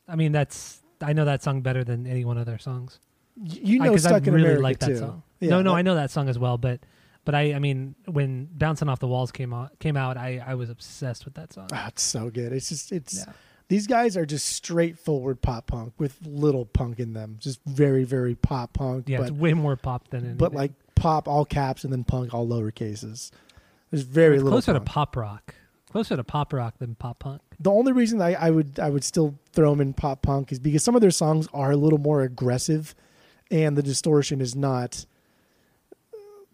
I mean, that's I know that song better than any one of their songs. You know because I, "Stuck in really America" like that song. Yeah, no, no, that- I know that song as well, but but I I mean, when "Bouncing Off the Walls" came out came out, I I was obsessed with that song. That's it's so good. It's just it's Yeah. these guys are just straightforward pop punk with little punk in them. Just very very pop punk. Yeah, but it's way more pop than anything. but like pop all caps and then punk all lower cases. There's very it's little closer punk. to pop rock, closer to pop rock than pop punk. The only reason I, I would I would still throw them in pop punk is because some of their songs are a little more aggressive, and the distortion is not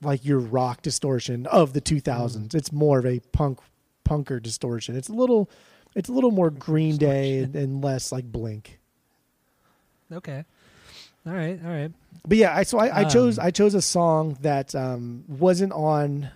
like your rock distortion of the 2000s. It's more of a punk punker distortion. It's a little it's a little more Green Day and, and less like Blink. Okay. All right. All right. But yeah, I so I, I chose Um, I chose a song that um, wasn't on.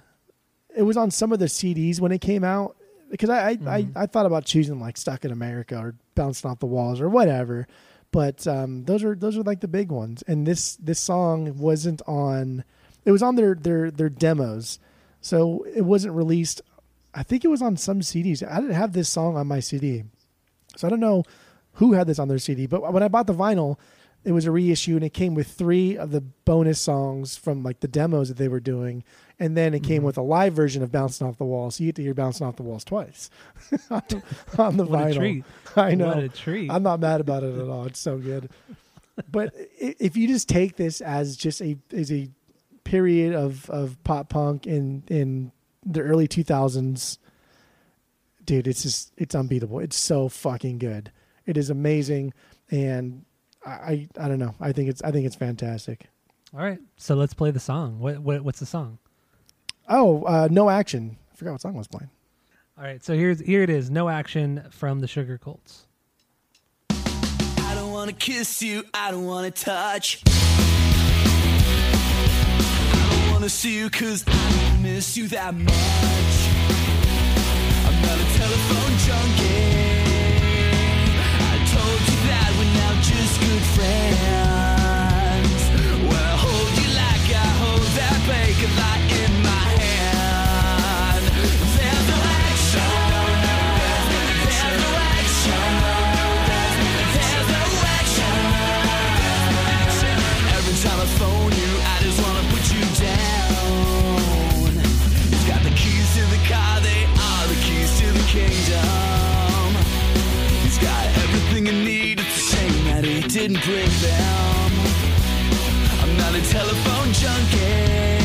It was on some of the CDs when it came out because I I, Mhm. I I thought about choosing like "Stuck in America" or "Bouncing Off the Walls" or whatever, but um, those are those are like the big ones. And this this song wasn't on. It was on their their their demos, so it wasn't released. I think it was on some CDs. I didn't have this song on my CD, so I don't know who had this on their CD. But when I bought the vinyl, it was a reissue and it came with three of the bonus songs from like the demos that they were doing and then it came Mhm. with a live version of bouncing off the walls so you get to hear bouncing off the walls twice (laughs) on the What vinyl a treat. (laughs) i know What a treat. i'm not mad about it at all it's so good but if you just take this as just a as a period of of pop punk in in the early 2000s dude it's just it's unbeatable it's so fucking good it is amazing and I, I I don't know. I think it's I think it's fantastic. All right. So let's play the song. What, what what's the song? Oh, uh, no action. I forgot what song I was playing. All right. So here's here it is. No action from the Sugarcults. I don't wanna kiss you, I don't wanna touch. I don't wanna see you cause I miss you that much. I'm not a telephone junkie. Just didn't bring them. I'm not a telephone junkie.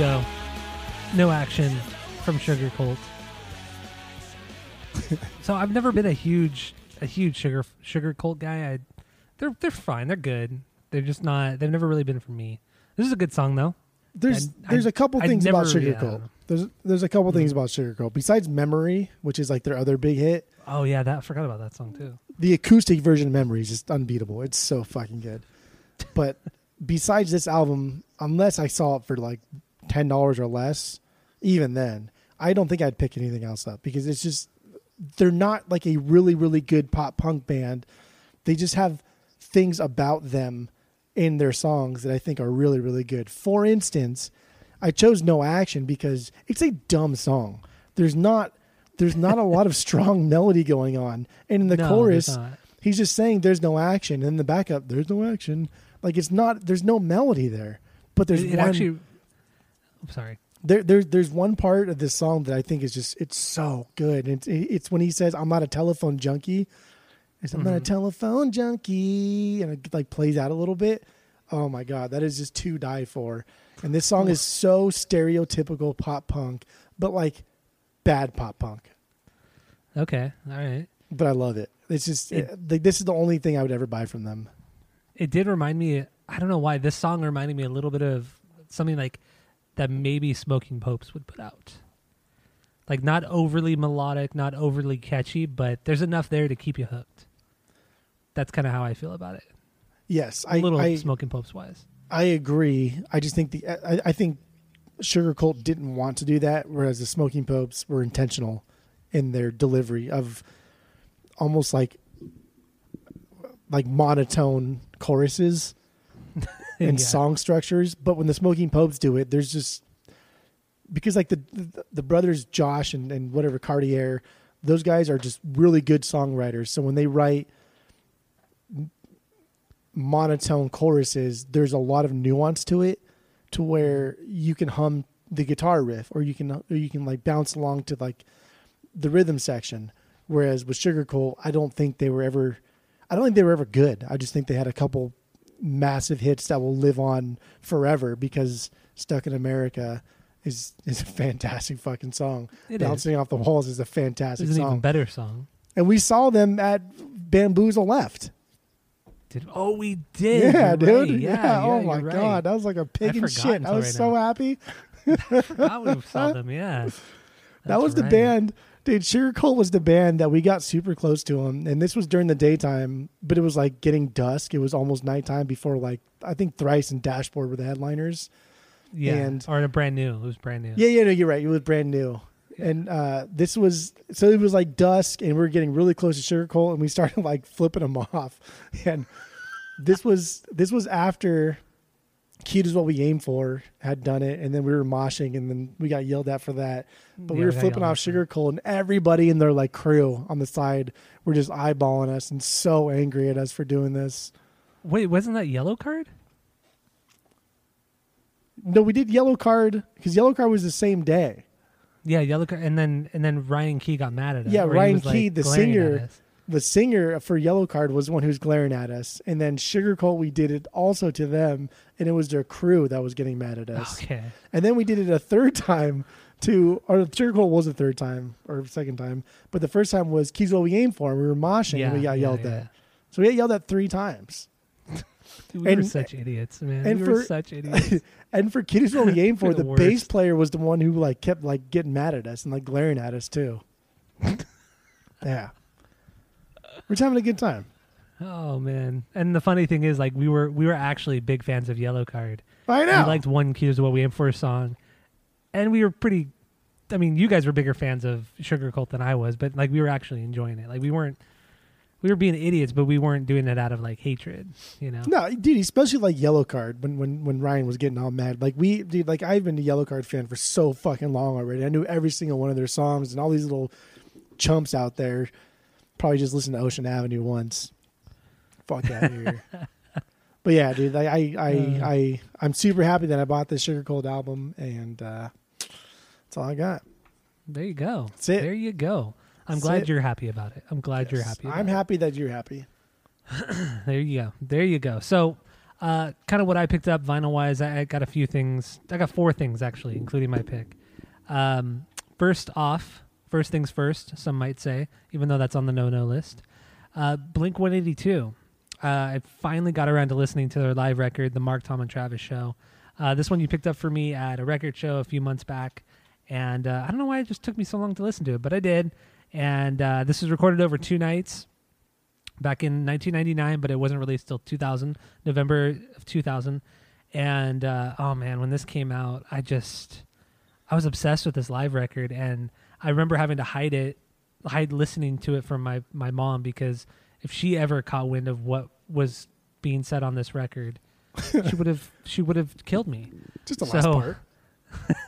No action from Sugarcult. (laughs) so I've never been a huge a huge sugar Sugarcult guy. I they're they're fine. They're good. They're just not. They've never really been for me. This is a good song though. There's I- there's a couple I things about never- Sugar yeah. Cult. There's there's a couple things mm. about Sugarcult besides Memory, which is like their other big hit. Oh yeah, that I forgot about that song too. The acoustic version of Memory is just unbeatable. It's so fucking good. But (laughs) besides this album, unless I saw it for like ten dollars or less, even then, I don't think I'd pick anything else up because it's just they're not like a really really good pop punk band. They just have things about them in their songs that I think are really really good. For instance, I chose No Action because it's a dumb song. There's not there's not a lot of (laughs) strong melody going on. And in the No, chorus, he's just saying there's no action. And in the backup, there's no action. Like it's not there's no melody there. But there's it, it one actually. I'm sorry. there, there's there's one part of this song that I think is just it's so good. It's it's when he says I'm not a telephone junkie. It's I'm not a Mhm. telephone junkie, and it like plays out a little bit. Oh my god, that is just to die for. And this song is so stereotypical pop punk, but like bad pop punk. Okay. All right. But I love it. It's just It- like this is the only thing I would ever buy from them. It did remind me. I don't know why this song reminded me a little bit of something like that maybe Smoking Popes would put out. Like not overly melodic, not overly catchy, but there's enough there to keep you hooked. That's kind of how I feel about it. Yes, A I little I, Smoking Popes wise. I agree. I just think the I, I think Sugarcult didn't want to do that, whereas the Smoking Popes were intentional in their delivery of almost like like monotone choruses (laughs) (laughs) and Yeah. song structures. But when the Smoking Popes do it, there's just because like the the, the brothers Josh and, and whatever Caterer, those guys are just really good songwriters. So when they write monotone choruses, there's a lot of nuance to it, to where you can hum the guitar riff, or you can or you can like bounce along to like the rhythm section. Whereas with Sugarcult, I don't think they were ever, I don't think they were ever good. I just think they had a couple massive hits that will live on forever because Stuck in America is is a fantastic fucking song. It is. Bouncing off the walls is a fantastic is an even song. better song. and we saw them at Bamboozle Left. Did oh we did? yeah, You're dude. right. Yeah. oh you're my right. god, that was like a pig in shit. I was right so now. happy. (laughs) I forgot we saw them. Yeah, (laughs) that That's was the band. Dude, Sugarcult was the band that we got super close to them, and this was during the daytime, but it was like getting dusk. It was almost nighttime before like I think Thrice and Dashboard were the headliners. Yeah, And- or a brand new. It was brand new. Yeah, yeah, no, you're right. It was brand new. And uh, this was so it was like dusk, and we were getting really close to Sugarcult, and we started (laughs) like flipping them off. (laughs) And this was this was after Cute is what we aim for had done it, and then we were moshing, and then we got yelled at for that. But we were flipping off at for Sugarcult, and everybody in their like crew on the side were just eyeballing us and so angry at us for doing this. Wait, wasn't that Yellowcard? No, we did Yellowcard because Yellowcard was the same day. Yeah, Yellowcard, and then and then Ryan Key got mad at us. Yeah, Ryan was, like, Key, the singer, the singer for Yellowcard was the one who was glaring at us, and then Sugarcult we did it also to them, and it was their crew that was getting mad at us. Okay. And then we did it a third time to, or Sugarcult was the third time or second time, but the first time was Keys what we aimed for, and we were moshing, and we got yeah, yelled yeah. at. So we got yelled at three times. (laughs) Dude, we were such idiots, man. and we were such (laughs) idiots. And for Kitties what we aimed (laughs) for, the the, bass player was the one who like kept like getting mad at us and like glaring at us too. yeah, we're just having a good time. Oh man! And the funny thing is, like, we were we were actually big fans of Yellowcard. I know. We liked one Keys to what we aimed for song, and we were pretty. I mean, you guys were bigger fans of Sugarcult than I was, but like we were actually enjoying it. Like we weren't, we were being idiots, but we weren't doing it out of like hatred. You know? No, dude, especially like Yellowcard when when when Ryan was getting all mad. Like we, dude, like I've been a Yellowcard fan for so fucking long already. I knew every single one of their songs and all these little chumps out there probably just listened to Ocean Avenue once. Fuck out of here. (laughs) but yeah, dude, like, I I Uh. I I'm super happy that I bought this Sugarcult album and uh that's all I got. There you go. That's it. There you go. I'm That's glad it. you're happy about it. I'm glad you're happy. About I'm it. happy that you're happy. (clears throat) There you go. There you go. So, uh, kind of what I picked up vinyl wise, I, I got a few things. I got four things actually, including my pick. Um, first off, first things first, some might say, even though that's on the no no list. Uh, Blink 182. Uh, I finally got around to listening to their live record, the Mark, Tom, and Travis show. Uh, this one you picked up for me at a record show a few months back. And uh, I don't know why it just took me so long to listen to it, but I did. And uh, this was recorded over two nights back in 1999, but it wasn't released till 2000, November of 2000. And uh, oh man, when this came out, I just I was obsessed with this live record, and I remember having to hide it, hide listening to it from my my mom because if she ever caught wind of what was being said on this record, she would have (laughs) she would have killed me. Just the last part.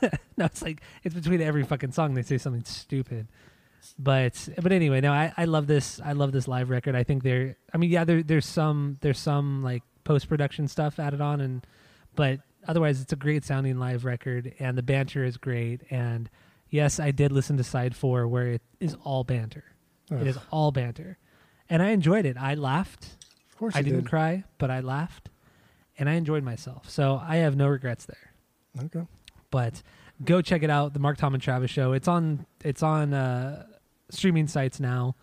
(laughs) no, it's like it's between every fucking song they say something stupid. But but anyway, no, I, I love this I love this live record. I think there I mean yeah, there there's some there's some like post production stuff added on and but otherwise it's a great sounding live record and the banter is great and yes, I did listen to side four where it is all banter. It is all banter. And I enjoyed it. I laughed. Of course I didn't did. cry, but I laughed. And I enjoyed myself. So I have no regrets there Okay. but go check it out the mark tom and travis show it's on it's on uh streaming sites now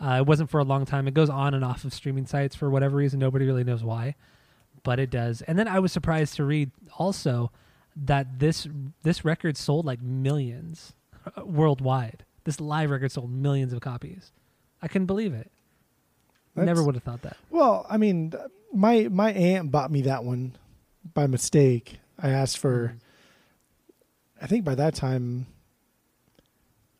uh, it wasn't for a long time it goes on and off of streaming sites for whatever reason nobody really knows why but it does and then i was surprised to read also that this this record sold like millions uh, worldwide this live record sold millions of copies i couldn't believe it never would have thought that Well, I mean, my my aunt bought me that one by mistake. I asked for, Mm. I think by that time,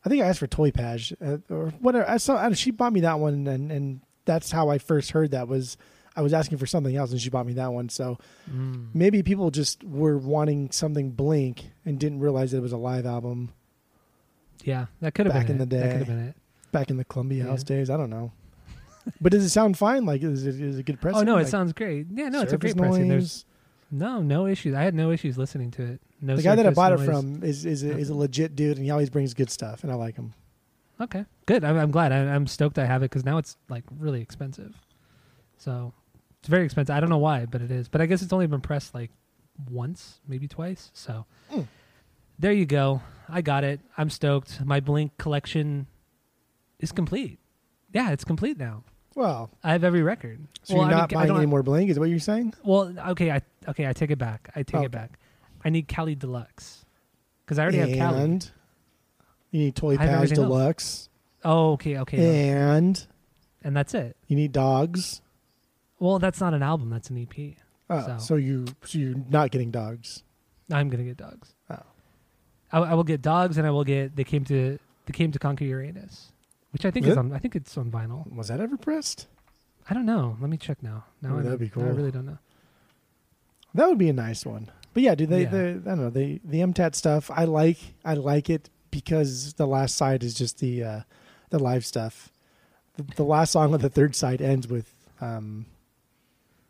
I think I asked for TOYPAJ uh, or whatever. I saw she bought me that one, and and that's how I first heard that was I was asking for something else, and she bought me that one. So Mm. maybe people just were wanting something Blink and didn't realize it was a live album. Yeah, that could have Back been in it. the That day. could have been it. Back in the Columbia Yeah. House days, I don't know. But does it sound fine? Like, is it, is it good press? oh no, like, it sounds great. Yeah, no, it's a great pressing. There's no no issues. I had no issues listening to it. No. the guy that I bought it from is is a, is a legit dude, and he always brings good stuff, and I like him. Okay, good. I'm, I'm glad. I, I'm stoked I have it because now it's like really expensive. So it's very expensive. I don't know why, but it is. But I guess it's only been pressed like once, maybe twice. So Mm. there you go. I got it. I'm stoked. My Blink collection is complete. Yeah, it's complete now. Well, I have every record. so Well, you're I mean, not I buying any more Blink? Is what you're saying? Well, okay, I okay, I take it back. I take Okay. it back. I need Cali Deluxe because I already have Cali. and you need TOYPAJ everything else. Deluxe, Oh, okay, okay, and and that's it. you need Dogs. Well, that's not an album. That's an EP. Oh, So- so. you so you're not getting Dogs. I'm gonna get dogs. Oh. I, I will get dogs, and I will get. They came to. They came to conquer Uranus, which I think Is is it? on. I think it's on vinyl. Was that ever pressed? I don't know. Let me check now. Now Ooh, I that'd be cool. I really don't know. That would be a nice one. But yeah, dude, they, Yeah. the I don't know, the the MTAT stuff, I like I like it because the last side is just the uh the live stuff. The, the last song of the third side ends with um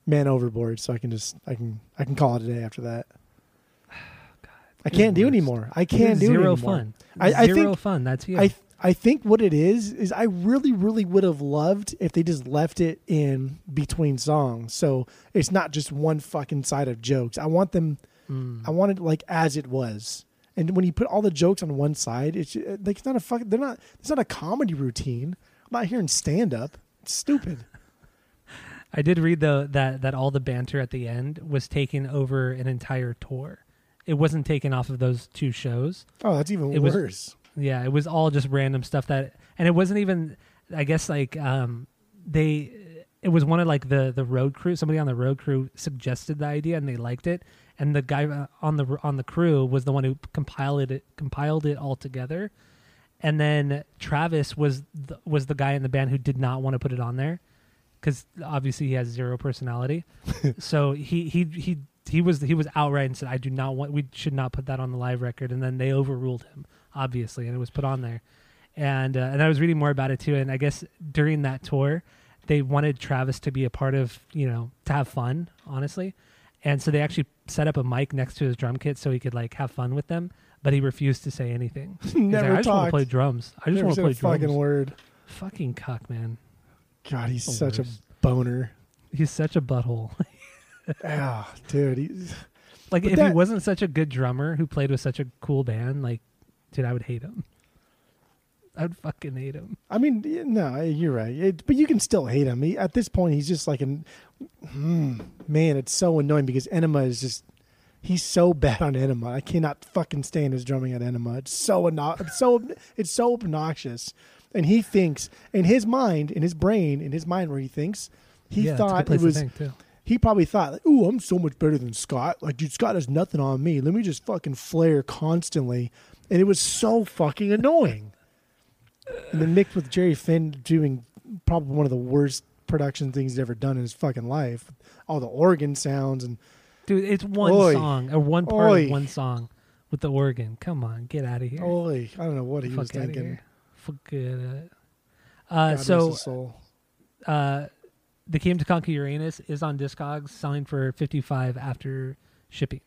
Man Overboard, so I can just I can I can call it a day after that. (sighs) I you're can't do anymore. I can't do zero anymore. fun. I- I zero think- fun. That's you. I I think what it is is I really really would have loved if they just left it in between songs, so it's not just one fucking side of jokes. I want them Mm. I want it like as it was. And when you put all the jokes on one side, it's uh, like it's not a fucking. They're not. It's not a comedy routine. I'm not hearing stand up. It's stupid. (laughs) I did read though that that all the banter at the end was taken over an entire tour. It wasn't taken off of those two shows. Oh, that's even It was- worse. Yeah, it was all just random stuff that, and it wasn't even. I guess like um, they, it was one of like the the road crew. Somebody on the road crew suggested the idea, and they liked it. And the guy uh, on the on the crew was the one who compiled it compiled it all together. And then Travis was the, was the guy in the band who did not want to put it on there because obviously he has zero personality. (laughs) so he he he he was he was outright and said, "I do not want. We should not put that on the live record." And then they overruled him, obviously, and it was put on there. And uh, and I was reading more about it too. And I guess during that tour, they wanted Travis to be a part of you know to have fun, honestly. And so they actually set up a mic next to his drum kit so he could like have fun with them. But he refused to say anything. (laughs) He's like, Never I just want to play drums. I just want to play a fucking drums. word. Fucking cuck, man. God, he's The such worst. a boner. He's such a butthole. (laughs) Ah, dude. He's, Like But if he wasn't such a good drummer who played with such a cool band, like, dude, I would hate him. I'd fucking hate him. I mean, no, you're right. It, but you can still hate him. He, at this point, he's just like an mm, man. It's so annoying because Enema is just. He's so bad on Enema. I cannot fucking stand his drumming at Enema. It's so anno- it's so it's so obnoxious. And he thinks in his mind, in his brain, in his mind, where he thinks he yeah, it's a good thought it was to think too. he probably thought, like, "Ooh, I'm so much better than Scott. Like, dude, Scott has nothing on me. Let me just fucking flare constantly." And it was so fucking annoying. and then mixed with Jerry Finn doing probably one of the worst production things he's ever done in his fucking life. All the organ sounds and Dude, it's one Oi. song or one part Oi. of one song with the organ. Come on, get out of here. holy, I don't know what he was Fuck outta thinking. Forget it. Uh, so uh, the Came to Conquer Uranus is on Discogs, selling for fifty five after shipping.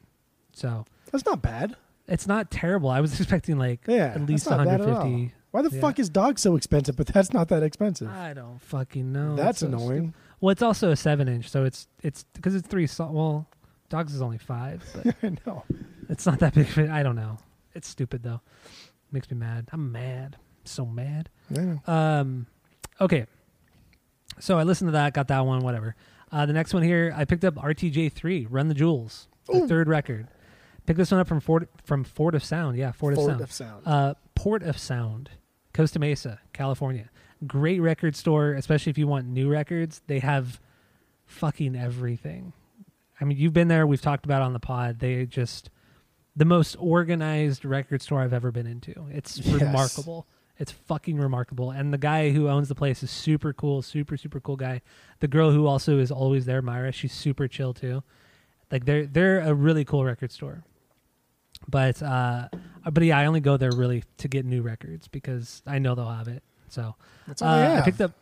So that's not bad. It's not terrible. I was (laughs) expecting like Yeah, at least that's one not bad hundred at all. Why the Yeah. fuck is dog so expensive? But that's not that expensive. I don't fucking know. that's It's so annoying. Well, it's also a seven inch, so it's it's because it's three. So, well, dogs is only five, but (laughs) I know. it's not that big. of a- I don't know. It's stupid though. Makes me mad. I'm mad. So mad. Yeah. Um, okay. So I listened to that, got that one, whatever. Uh, the next one here, I picked up RTJ3, Run the Jewels, the Ooh. third record. Picked this one up from Fort from Fort of Sound. Yeah, Fort, Fort of Sound. of sound. Uh, Port of Sound, Costa Mesa, California. Great record store, especially if you want new records. They have fucking everything. I mean, you've been there. We've talked about it on the pod. They just the most organized record store I've ever been into. It's Yes. remarkable. It's fucking remarkable. And the guy who owns the place is super cool, super super cool guy. The girl who also is always there, Myra, she's super chill too. Like they're they're a really cool record store. But uh but yeah, I only go there really to get new records because I know they'll have it. So That's all uh, I picked up.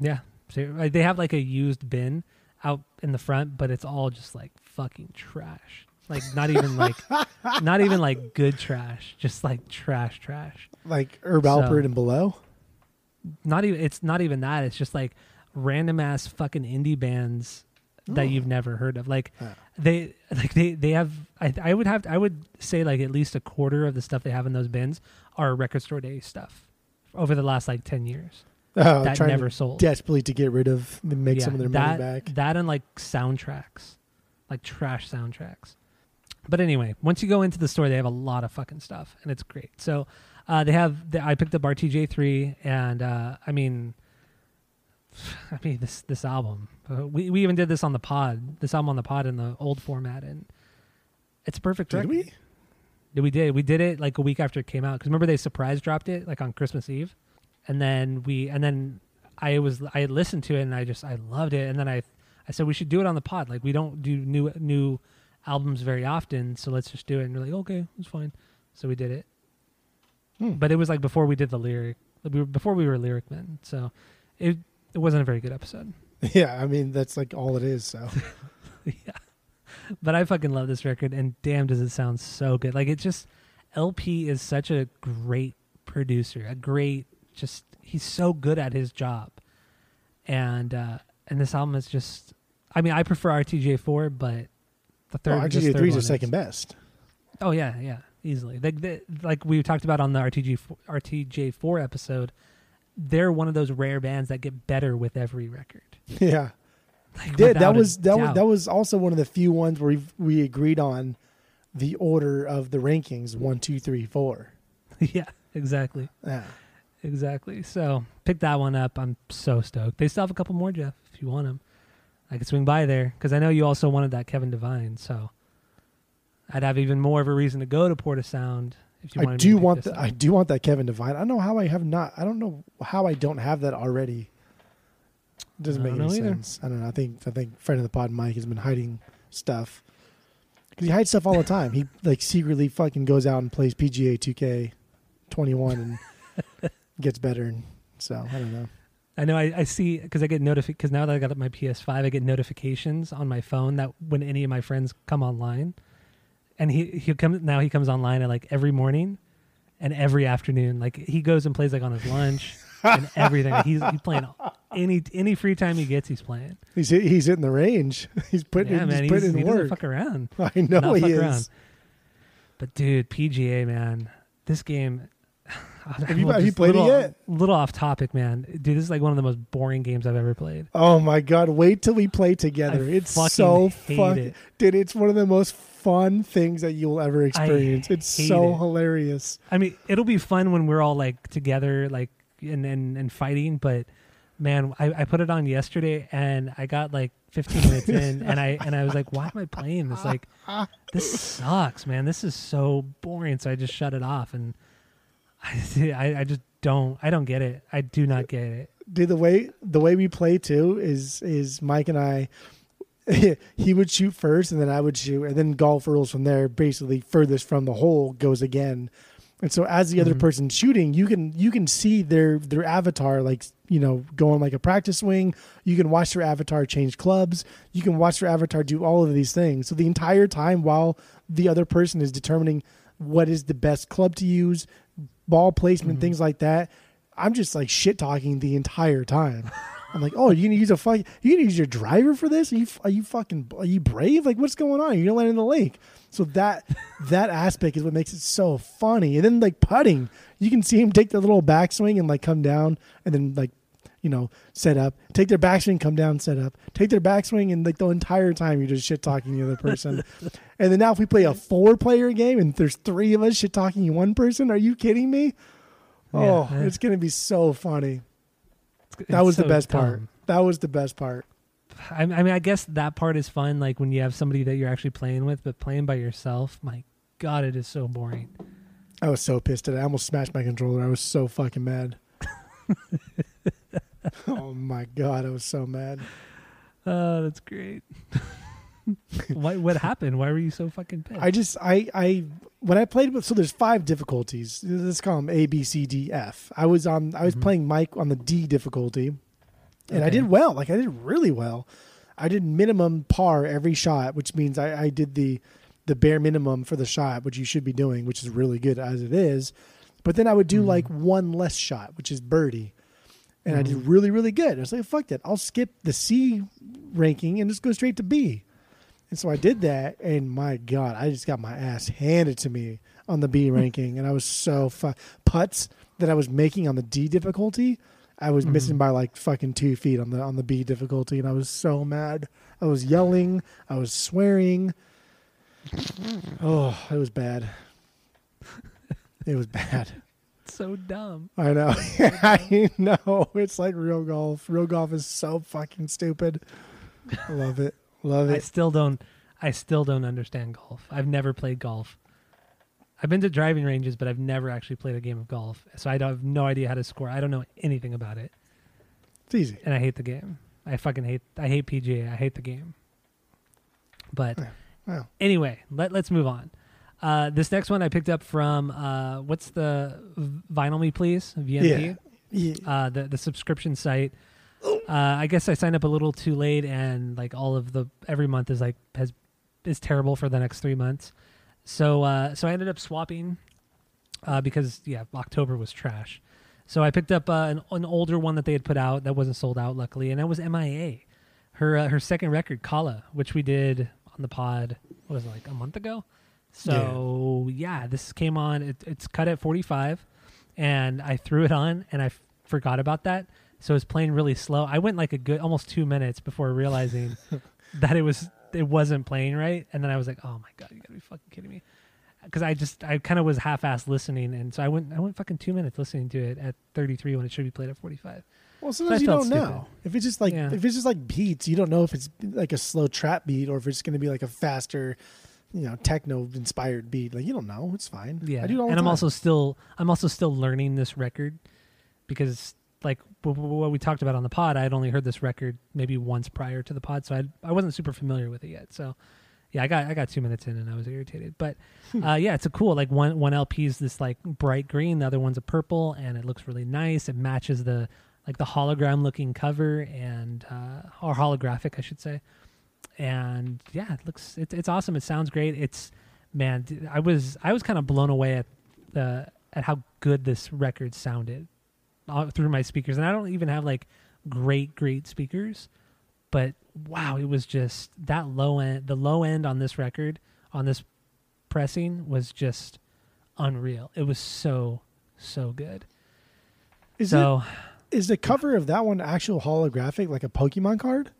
Yeah, so, they have like a used bin out in the front, but it's all just like fucking trash. Like not even like (laughs) not even like good trash, just like trash, trash. like Herb So- Alpert and below. Not even it's not even that. It's just like random ass fucking indie bands that Oh. you've never heard of. Like Yeah. they like they they have. I I would have I would say like at least a quarter of the stuff they have in those bins are record store day stuff over the last like ten years Oh, that never to sold. desperately to get rid of and make Yeah, some of their that, money back. That and like soundtracks, like trash soundtracks. But anyway, once you go into the store, they have a lot of fucking stuff, and it's great. So uh, they have. The, I picked up RTJ three, and uh, I mean, (laughs) I mean this this album. Uh, we we even did this on the pod. This album on the pod in the old format, and it's perfect. Did record. we? Yeah, we did. We did it like a week after it came out. Because remember they surprise dropped it like on Christmas Eve, and then we and then I was I listened to it and I just I loved it. And then I I said we should do it on the pod. Like we don't do new new albums very often, so let's just do it. And we're like, okay, it's fine. So we did it. Hmm. But it was like before we did the lyric. We were, before we were lyric men, so it it wasn't a very good episode. (laughs) Yeah, I mean that's like all it is. So (laughs) yeah. But I fucking love this record and damn does it sound so good. Like it just LP is such a great producer, a great just he's so good at his job. And uh and this album is just I mean I prefer RTJ4 but the third well, RTJ three is the second best. Oh yeah, yeah, easily. Like like we talked about on the RTG RTJ four episode, they're one of those rare bands that get better with every record. (laughs) Yeah, Like, without that was that was that was also one of the few ones where we we agreed on the order of the rankings one two three four. (laughs) yeah, exactly, Yeah, exactly. So pick that one up. I'm so stoked. They still have a couple more, Jeff. If you want them, I could swing by there because I know you also wanted that Kevin Devine. So I'd have even more of a reason to go to Port of Sound if you I do want that. I do want that Kevin Devine. I don't know how I have not. I don't know how I don't have that already. Doesn't make any know either. sense. I don't know. I think I think friend of the pod Mike has been hiding stuff because he hides stuff all the time. He (laughs) like secretly fucking goes out and plays PGA 2K 21 and (laughs) gets better. And so I don't know. I know I, I see because I get notifi because now that I got my PS5, I get notifications on my phone that when any of my friends come online, and he he comes now he comes online at like every morning, and every afternoon. Like he goes and plays like on his lunch and (laughs) everything. He's he's playing any any free time he gets, he's playing. He's he's hitting the range. (laughs) He's putting yeah, in, man, he's putting he's, he in doesn't work. fuck around. (laughs) I know he is. around. But dude, PGA man, this game. Have you- well, have you played it little, yet? Little off topic, man. Dude, this is like one of the most boring games I've ever played. Oh my god! Wait till we play together. I it's so fun, it. dude. It's one of the most fun things that you'll ever experience. It's hate so it. hilarious. I mean, it'll be fun when we're all like together, like and and, and fighting. But man, I, I put it on yesterday, and I got like 15 minutes (laughs) in, and I and I was like, why am I playing this? Like, (laughs) this sucks, man. This is so boring. So I just shut it off, and I (laughs) I, I just don't I don't get it. I do not get it. Dude, the way the way we play too is is Mike and I. (laughs) he would shoot first, and then I would shoot, and then golf rules from there. Basically, furthest from the hole goes again. And so, as the other Mhm. person shooting, you can you can see their their avatar, like you know, going like a practice swing. You can watch their avatar change clubs. You can watch their avatar do all of these things. So the entire time, while the other person is determining what is the best club to use, ball placement, Mhm. things like that, I'm just like shit talking the entire time. I'm like, oh, you gonna use a fuck? You gonna use your driver for this? Are you are you fucking are you brave? Like, what's going on? You're gonna land in the lake. So that that aspect is what makes it so funny. And then like putting, you can see him take the little backswing and like come down, and then like you know set up, take their backswing, come down, set up, take their backswing, and like the entire time you're just shit talking the other person. (laughs) and then now if we play a four player game and there's three of us shit talking one person, are you kidding me? Oh, Yeah. it's gonna be so funny. It's That was the best dumb. part. That was the best part. (sighs) I, I mean, I guess that part is fun, like when you have somebody that you're actually playing with, but playing by yourself, my god, it is so boring. I was so pissed today. I almost smashed my controller. I was so fucking mad. (laughs) oh my god, I was so mad. Oh, that's great. (laughs) what what happened? Why were you so fucking pissed? I just I I when I played with so there's five difficulties. Let's call them A B C D F. I was on I was Mhm. playing Mike on the D difficulty, and I did well. Like I did really well. I did minimum par every shot, which means I, I did the the bare minimum for the shot, which you should be doing, which is really good as it is. But then I would do Mhm. like one less shot, which is birdie. And I did Mhm. really, really good. I was like, fuck that. I'll skip the C ranking and just go straight to B. And so I did that, and my God, I just got my ass handed to me on the B (laughs) ranking, and I was so fu- putts that I was making on the D difficulty. I was Mhm. missing by like fucking two feet on the on the B difficulty, and I was so mad. I was yelling, I was swearing. (laughs) Oh, it was bad. It was bad. So dumb. I know. (laughs) I know. It's like real golf. Real golf is so fucking stupid. I love it. Love it. I still don't. I still don't understand golf. I've never played golf. I've been to driving ranges, but I've never actually played a game of golf. So I don't have no idea how to score. I don't know anything about it, It's easy. and I hate the game. I fucking hate. I hate PGA. I hate the game. But Wow. anyway, let let's move on. Uh, this next one I picked up from uh, what's the Vinyl Me Please VMP. Yeah. uh, the the subscription site. Uh, I guess I signed up a little too late, and like all of the every month is like has is terrible for the next three months. So uh, so I ended up swapping uh, because yeah, October was trash. So I picked up uh, an, an older one that they had put out that wasn't sold out, luckily, and that was MIA. Her uh, her second record, Kala, which we did on the pod. What was it like a month ago? So yeah, this came on. It, it's cut at forty five, and I threw it on, and I f- forgot about that. So it was playing really slow. I went like a good almost two minutes before realizing (laughs) that it was it wasn't playing right, and then I was like, oh my god, you gotta be fucking kidding me. Because I just I kind of was half-assed listening, and so I went I went fucking two minutes listening to it at 33 when it should be played at 45. Well, sometimes I you don't know. stupid. If it's just like Yeah. if it's just like beats, you don't know if it's like a slow trap beat or if it's going to be like a faster, you know, techno inspired beat. Like you don't know. It's fine. Yeah, I do it and I'm also still I'm also still learning this record because like w- w- what we talked about on the pod, I had only heard this record maybe once prior to the pod, so I I wasn't super familiar with it yet. So yeah, I got I got two minutes in and I was irritated, but uh, yeah, it's a cool like one one LP is this like bright green, the other one's a purple, and it looks really nice. It matches the like the hologram looking cover and uh, or holographic, I should say. And yeah, it looks it's it's awesome. It sounds great. It's man, I was I was kind of blown away at the at how good this record sounded uh, through my speakers, and I don't even have like great great speakers, but wow, it was just that low end. The low end on this record on this pressing was just unreal. It was so so good. Is so it is the cover of that one actual holographic like a Pokemon card?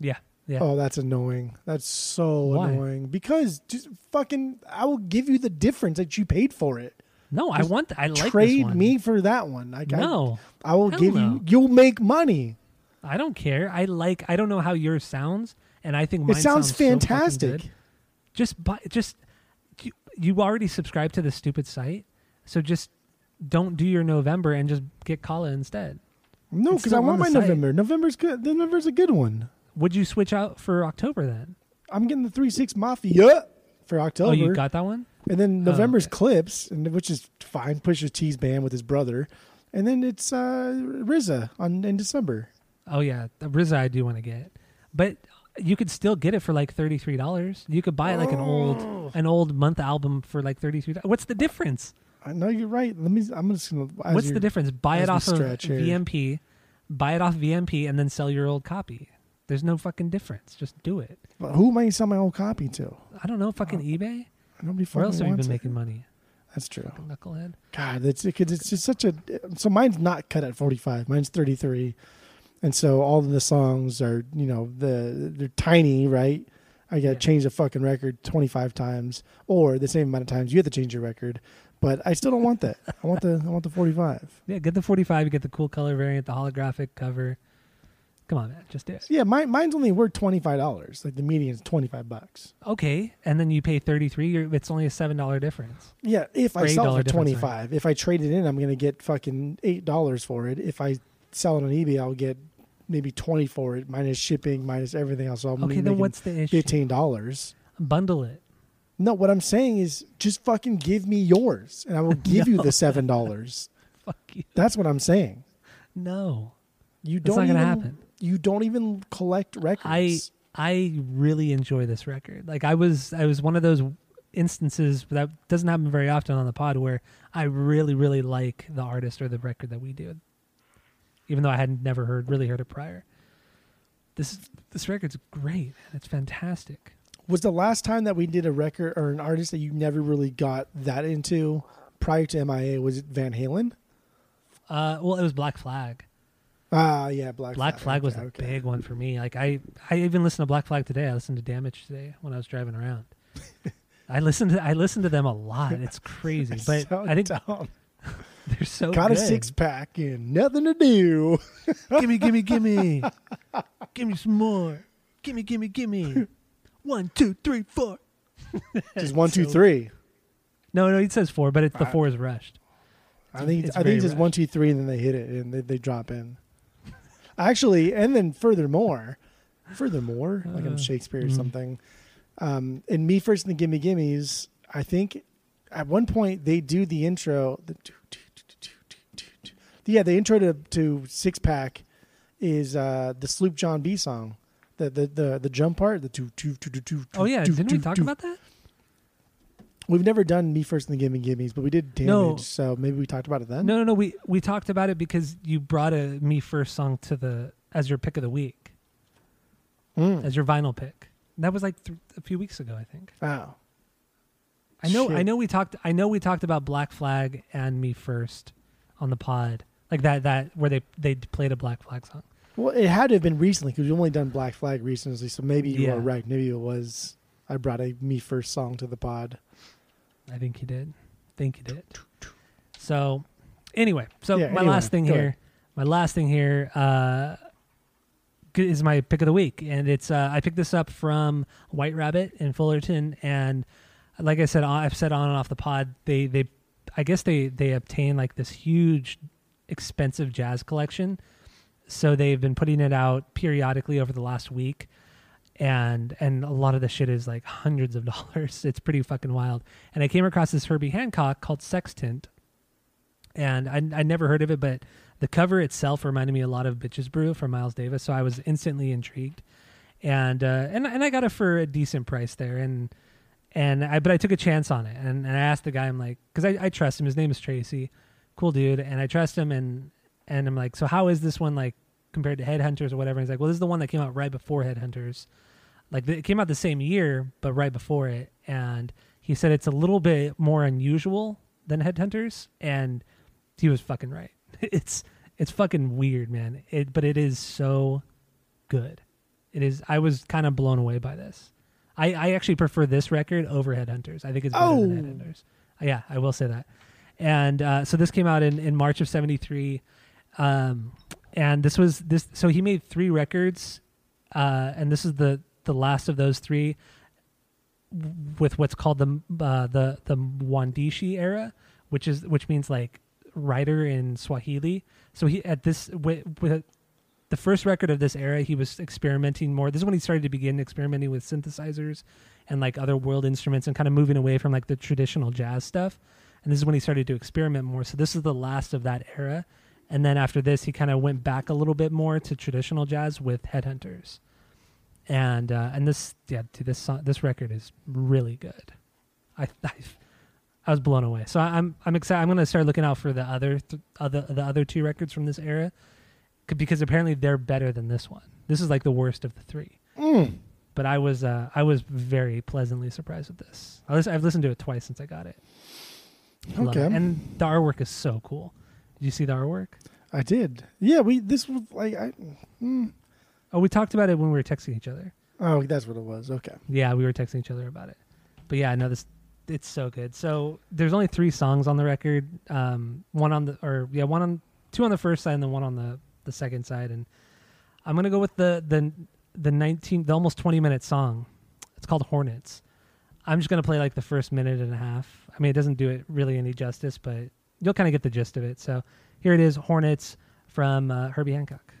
yeah, yeah. Oh, that's annoying. That's so Why? annoying. Because just fucking, I will give you the difference that you paid for it. no, I want. th- I like this Trade me for that one. Like, I- No, I, will Hell give you. You'll make money. I don't care. I like. I don't know how yours sounds, and I think mine it sounds, so fucking fantastic. good. just buy just you, you already subscribe to the stupid site so just don't do your november and just get Kala instead no, because I want my site. November. November's good. November's a good one. Would you switch out for october then I'm getting the three six Mafia for October, oh you got that one and then Oh, November's okay. Clipse, and which is fine. Pusha T's band with his brother, and then it's uh RZA on in December. oh yeah the RZA i do want to get but you could still get it for like $33 you could buy like an Oh. old an old month album for like $33 what's the difference I know you're right. Let me. I'm just gonna. what's the difference buy it off of vmp buy it off vmp and then sell your old copy there's no fucking difference just do it Who am I sell my old copy to? I don't know, fucking uh, eBay. Nobody Where fucking else have you wants been it. making money? That's true. Fucking Knucklehead. God, that's because it's just such a. So mine's not cut at 45. Mine's 33, and so all of the songs are you know the they're tiny, right? I got to Yeah. change the fucking record 25 times, or the same amount of times you have to change your record. But I still don't want that. I want the I want the 45. (laughs) Yeah, get the 45. You get the cool color variant, the holographic cover. Come on, man, just do it. Yeah, mine mine's only worth 25 dollars. Like the median's 25 bucks. Okay, and then you pay 33. You're, it's only a seven dollar difference. Yeah, if I sell it for difference, 25. If I trade it in, I'm gonna get fucking eight dollars for it. If I sell it on eBay, I'll get maybe twenty for it, minus shipping, minus everything else. So I'm Okay, then what's the issue? fifteen dollars. Bundle it. No, what I'm saying is just fucking give me yours, and I will (laughs) give you the seven dollars. (laughs) Fuck you. That's what I'm saying. No. You don't not gonna happen. You don't even collect records. I I really enjoy this record. Like I was I was one of those instances that doesn't happen very often on the pod where I really really like the artist or the record that we do. Even though I hadn't never heard really heard it prior. This this record's great. It's fantastic. was the last time that we did a record or an artist that you never really got that into prior to MIA. Was it Van Halen? Uh well it was Black Flag. Ah, yeah, Black, Black Flag was Okay, a okay. big one for me. Like I, I even listened to Black Flag today. I listened to Damage today when I was driving around. (laughs) I listened to I listened to them a lot. It's crazy, but So I think dumb. (laughs) they're so got good. a six pack and nothing to do. (laughs) gimme, gimme, gimme, gimme some more. Gimme, gimme, gimme. One, two, three, four. Just one, two, So- three. No, no, it says four, but it's the four is rushed. I think It's I think it's just rushed. one, two, three, and then they hit it and they, they drop in. Actually, and then furthermore, furthermore, like I'm Uh, Shakespeare or mm. something. Um, in me first and the gimme gimmes, I think at one point they do the intro. The, yeah, the intro to, to six pack is uh, the Sloop John B song. The the the the jump part, the two two two two two. Oh yeah, didn't we talk about that? We've never done me first in the gimme gimmes, but we did damage. No. So maybe we talked about it then. No, no, no. We we talked about it because you brought a me first song to the as your pick of the week, Mm. as your vinyl pick. That was like th- a few weeks ago, I think. Oh. I know. I know we talked. I know we talked about Black Flag and me first on the pod, like that. That where they they played a Black Flag song. Well, it had to have been recently because we've only done Black Flag recently, so maybe you Yeah. are right. Maybe it was I brought a me first song to the pod. I think he did. think he did. So, anyway, so Yeah, my anyway, last thing here, ahead. my last thing here uh, is my pick of the week, and it's uh, I picked this up from White Rabbit in Fullerton, and like I said, I've said on and off the pod, they they, I guess they they obtain like this huge, expensive jazz collection, so they've been putting it out periodically over the last week and and a lot of the shit is like hundreds of (laughs) dollars. It's pretty fucking wild. And I came across this Herbie Hancock called Sextant, and I I never heard of it, but the cover itself reminded me a lot of Bitches Brew from Miles Davis, so I was instantly intrigued, and uh, and and I got it for a decent price there, and and I but I took a chance on it, and, and I asked the guy, I'm like, because I, I trust him. His name is Tracy, cool dude, and I trust him, and and I'm like, so how is this one like compared to Headhunters or whatever? And he's like, well, this is the one that came out right before Headhunters like it came out the same year but right before it. And he said it's a little bit more unusual than headhunters and he was fucking right. (laughs) It's it's fucking weird man. It but it is so good. It is i was kind of blown away by this. I i actually prefer this record over headhunters. I think it's better Oh. than headhunters yeah i will say that. And uh, so this came out in in march of 73 um and this was this so he made three records uh, and this is the the last of those three with what's called the uh, the the Mwandishi era, which is which means like writer in Swahili. So he at this with, with the first record of this era, he was experimenting more. This is when he started to begin experimenting with synthesizers and like other world instruments and kind of moving away from like the traditional jazz stuff. And this is when he started to experiment more. So this is the last of that era. And then after this, he kind of went back a little bit more to traditional jazz with Headhunters and uh, and this yeah dude, this song, this record is really good. I, (laughs) I I was blown away. So I'm I'm excited. I'm gonna start looking out for the other th- other the other two records from this era, because apparently they're better than this one. This is like the worst of the three. Mm. But I was uh, I was very pleasantly surprised with this. I I've listened to it twice since I got it. Love Okay. it. and the artwork is so cool. Did you see the artwork? I did. Yeah, we this was like I. Mm. Oh, we talked about it when we were texting each other. Oh, that's what it was. Okay. Yeah, we were texting each other about it. But yeah, no, this it's so good. So there's only three songs on the record. Um, one on the or yeah, one on two on the first side and then one on the the second side. And I'm gonna go with the the the 19 the almost 20 minute song. It's called Hornets. I'm just gonna play like the first minute and a half. I mean, it doesn't do it really any justice, but you'll kind of get the gist of it. So here it is, Hornets from uh, Herbie Hancock.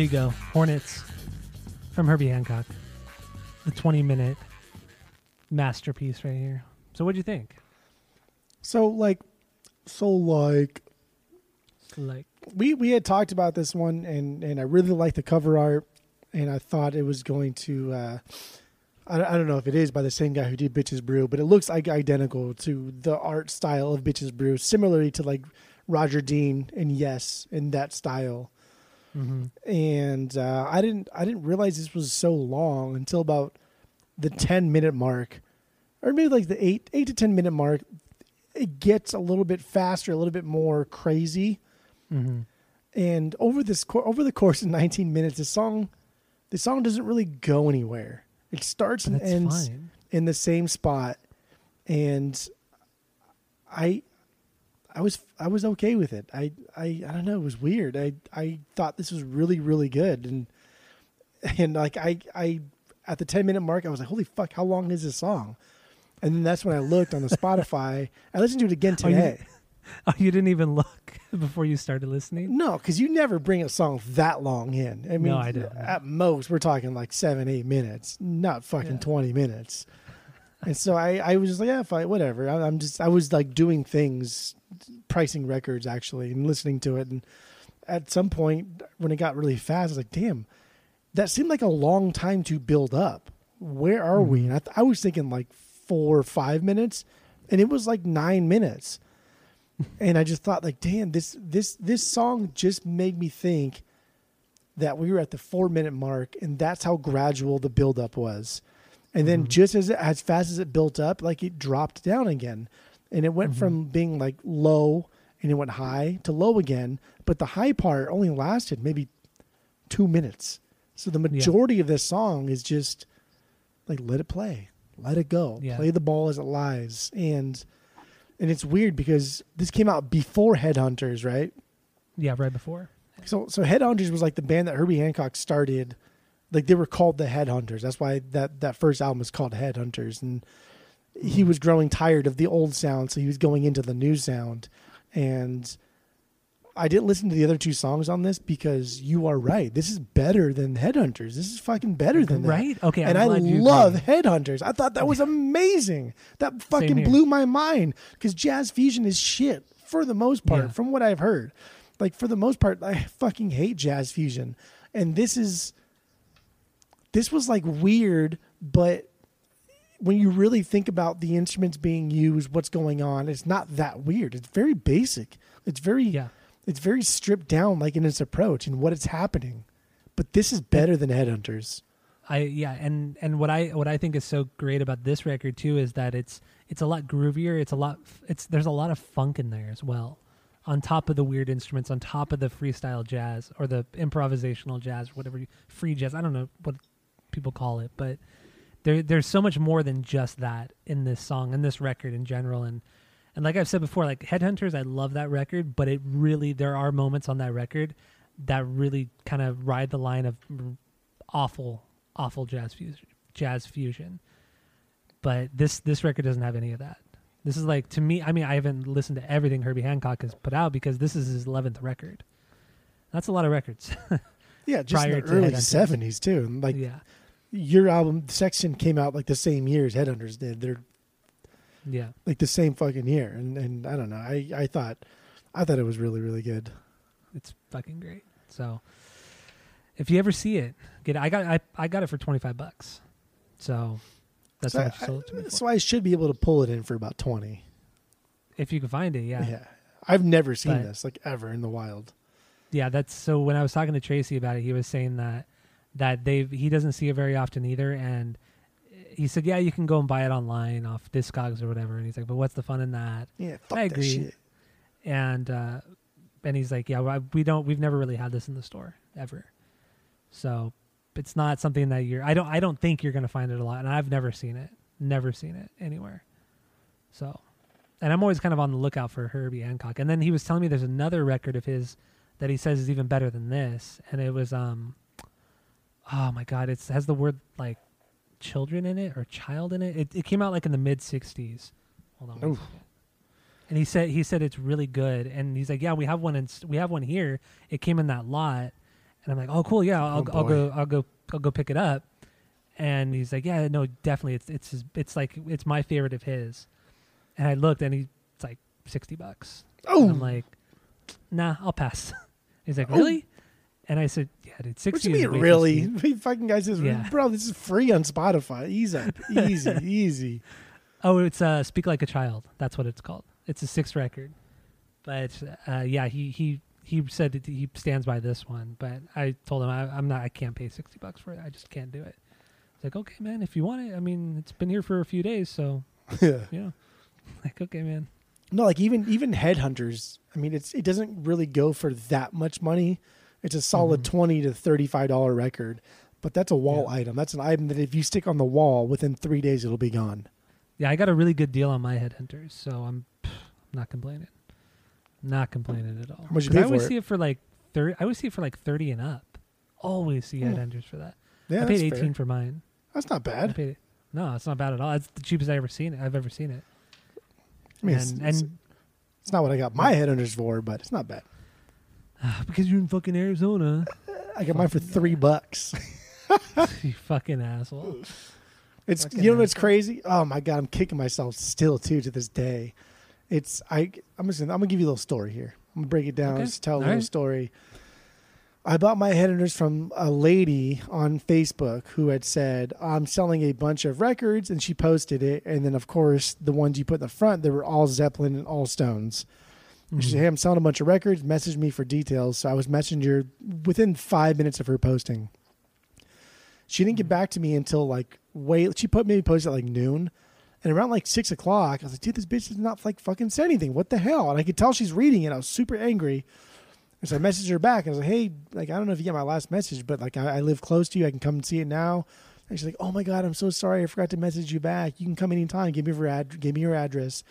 There you go. Hornets from Herbie Hancock. The 20 minute masterpiece right here. So, what'd you think? So like, so like, Like, we we had talked about this one, and and I really liked the cover art, and I thought it was going to. Uh, I, I don't know if it is by the same guy who did Bitches Brew, but it looks like identical to the art style of Bitches Brew, similarly to like Roger Dean and Yes in that style. Mhm. And uh, I didn't I didn't realize this was so long until about the ten minute mark, or maybe like the eight eight to ten minute mark. It gets a little bit faster, a little bit more crazy Mhm. and over this over the course of 19 minutes the song the song doesn't really go anywhere it starts and ends fine. in the same spot and i i was i was okay with it i i i don't know it was weird i i thought this was really really good and and like i i at the 10 minute mark i was like holy fuck how long is this song and then that's when i looked on the spotify i listened to it again Oh, you- today (laughs) Oh, you didn't even look (laughs) before you started listening? No, because you never bring a song that long in. I mean, No, I didn't. at most we're talking like seven, eight minutes, not fucking Yeah. twenty minutes. And so I, I was just like, yeah, fine, whatever. I, I'm just, I was like doing things, pricing records actually, and listening to it. And at some point, when it got really fast, I was like, damn, that seemed like a long time to build up. Where are we? Mm-hmm. And I, th- I was thinking like four or five minutes, and it was like nine minutes (laughs) and I just thought like, damn, this this this song just made me think that we were at the four minute mark, and that's how gradual the build up was. And then mm-hmm. just as it, as fast as it built up, like it dropped down again, and it went from mm-hmm. being like low and it went high to low again. But the high part only lasted maybe two minutes. So the majority of this song is just like let it play, let it go, Yeah. play the ball as it lies, and and it's weird because this came out before Headhunters, right? Yeah, right before. So so Headhunters was like the band that Herbie Hancock started. Like they were called the Headhunters. That's why that that first album was called Headhunters. And he was growing tired of the old sound, so he was going into the new sound. And I didn't listen to the other two songs on this because you are right. This is better than Headhunters. This is fucking better than that. Right? Okay, And I'm I love. Headhunters. I thought that was amazing. That fucking blew my mind because jazz fusion is shit for the most part, Yeah. from what I've heard. Like for the most part, I fucking hate jazz fusion, and this is this was like weird, but when you really think about the instruments being used, what's going on, it's not that weird. It's very basic. It's very Yeah. it's very stripped down, like in its approach and what it's happening. But this is better than Headhunters. I yeah, and and what I what I think is so great about this record too is that it's it's a lot groovier. It's a lot it's there's a lot of funk in there as well. On top of the weird instruments, on top of the freestyle jazz or the improvisational jazz, whatever you, free jazz. I don't know what people call it, but there there's so much more than just that in this song and this record in general. And and like I've said before, like Headhunters, I love that record, but it really there are moments on that record that really kind of ride the line of awful, awful jazz fusion. Jazz fusion, but this this record doesn't have any of that. This is like to me. I mean, I haven't listened to everything Herbie Hancock has put out because this is his eleventh record. That's a lot of records. (laughs) Yeah, just in the early seventies too. Like yeah, your album section came out like the same year as Headhunters did. They're yeah. like the same fucking year. And and I don't know. I, I thought I thought it was really, really good. It's fucking great. So if you ever see it, get it. I got I, I got it for twenty five bucks. So that's so, how much I, sold it to me for. so I should be able to pull it in for about twenty. if you can find it, yeah. Yeah. I've never seen But- this like ever in the wild. Yeah, that's so when I was talking to Tracy about it, he was saying that that they he doesn't see it very often either and he said, "Yeah, you can go and buy it online off Discogs or whatever." And he's like, "But what's the fun in that?" Yeah, fuck I that agree. shit. and uh, and he's like, yeah, we don't, we've never really had this in the store ever, so it's not something that you're. I don't, I don't think you're gonna find it a lot, and I've never seen it, never seen it anywhere. So, and I'm always kind of on the lookout for Herbie Hancock. And then he was telling me there's another record of his that he says is even better than this, and it was um, oh my god, it has the word like children in it or child in it. It, it came out like in the mid '60s. Hold on. one And he said he said it's really good, and he's like, yeah, we have one in we have one here. It came in that lot, and I'm like, oh cool, yeah, I'll, Oh, I'll go I'll go I'll go pick it up. And he's like, yeah, no, definitely, it's it's his, it's like it's my favorite of his. And I looked, and he's like sixty bucks. Oh, And I'm like, nah, I'll pass. (laughs) He's like, really? And I said, yeah, dude, what sixty. you mean, really? steep." (laughs) Fucking guys, says, Yeah. bro, this is free on Spotify. Easy, (laughs) easy, easy. Oh, it's uh, "Speak Like a Child." That's what it's called. It's a sixth record, but uh, yeah, he he he said that he stands by this one. But I told him I, I'm not. I can't pay sixty bucks for it. I just can't do it. He's like, okay, man, if you want it. I mean, it's been here for a few days, so (laughs) Yeah. yeah. Like, okay, man. No, like even even headhunters. I mean, it's it doesn't really go for that much money. It's a solid Mhm. twenty to thirty five dollar record, but that's a wall Yeah. item. That's an item that if you stick on the wall within three days, it'll be gone. Yeah, I got a really good deal on my headhunters, so I'm pff, not complaining. Not complaining at all. How much you pay I always it? see it for like thirty. I always see it for like thirty and up. Always see Hmm. headhunters for that. Yeah, I paid eighteen fair. for mine. That's not bad. paid, no, it's not bad at all. It's the cheapest I ever seen it. I've ever seen it. I mean, it's, and it's, and it's not what I got my headhunters for, but it's not bad. (sighs) because you're in fucking Arizona, (laughs) I got mine for three bucks. (laughs) you fucking asshole. (laughs) It's Fucking you know what's crazy? Oh my god, I'm kicking myself still too to this day. It's I I'm just gonna, I'm gonna give you a little story here. I'm gonna break it down. Okay. Just tell a All little right. story. I bought my headhunters from a lady on Facebook who had said I'm selling a bunch of records, and she posted it. And then of course the ones you put in the front, they were all Zeppelin and all Stones. And She said, Mhm. "Hey, I'm selling a bunch of records. Message me for details." So I was messaging her within five minutes of her posting. She didn't get back to me until like way. She put maybe posted at like noon, and around like six o'clock, I was like, "Dude, this bitch does not like fucking say anything. What the hell?" And I could tell she's reading it. I was super angry, and so I messaged her back. And I was like, "Hey, like I don't know if you get my last message, but like I, I live close to you. I can come and see it now." And she's like, "Oh my god, I'm so sorry. I forgot to message you back. You can come anytime. Give me your ad- give me your address."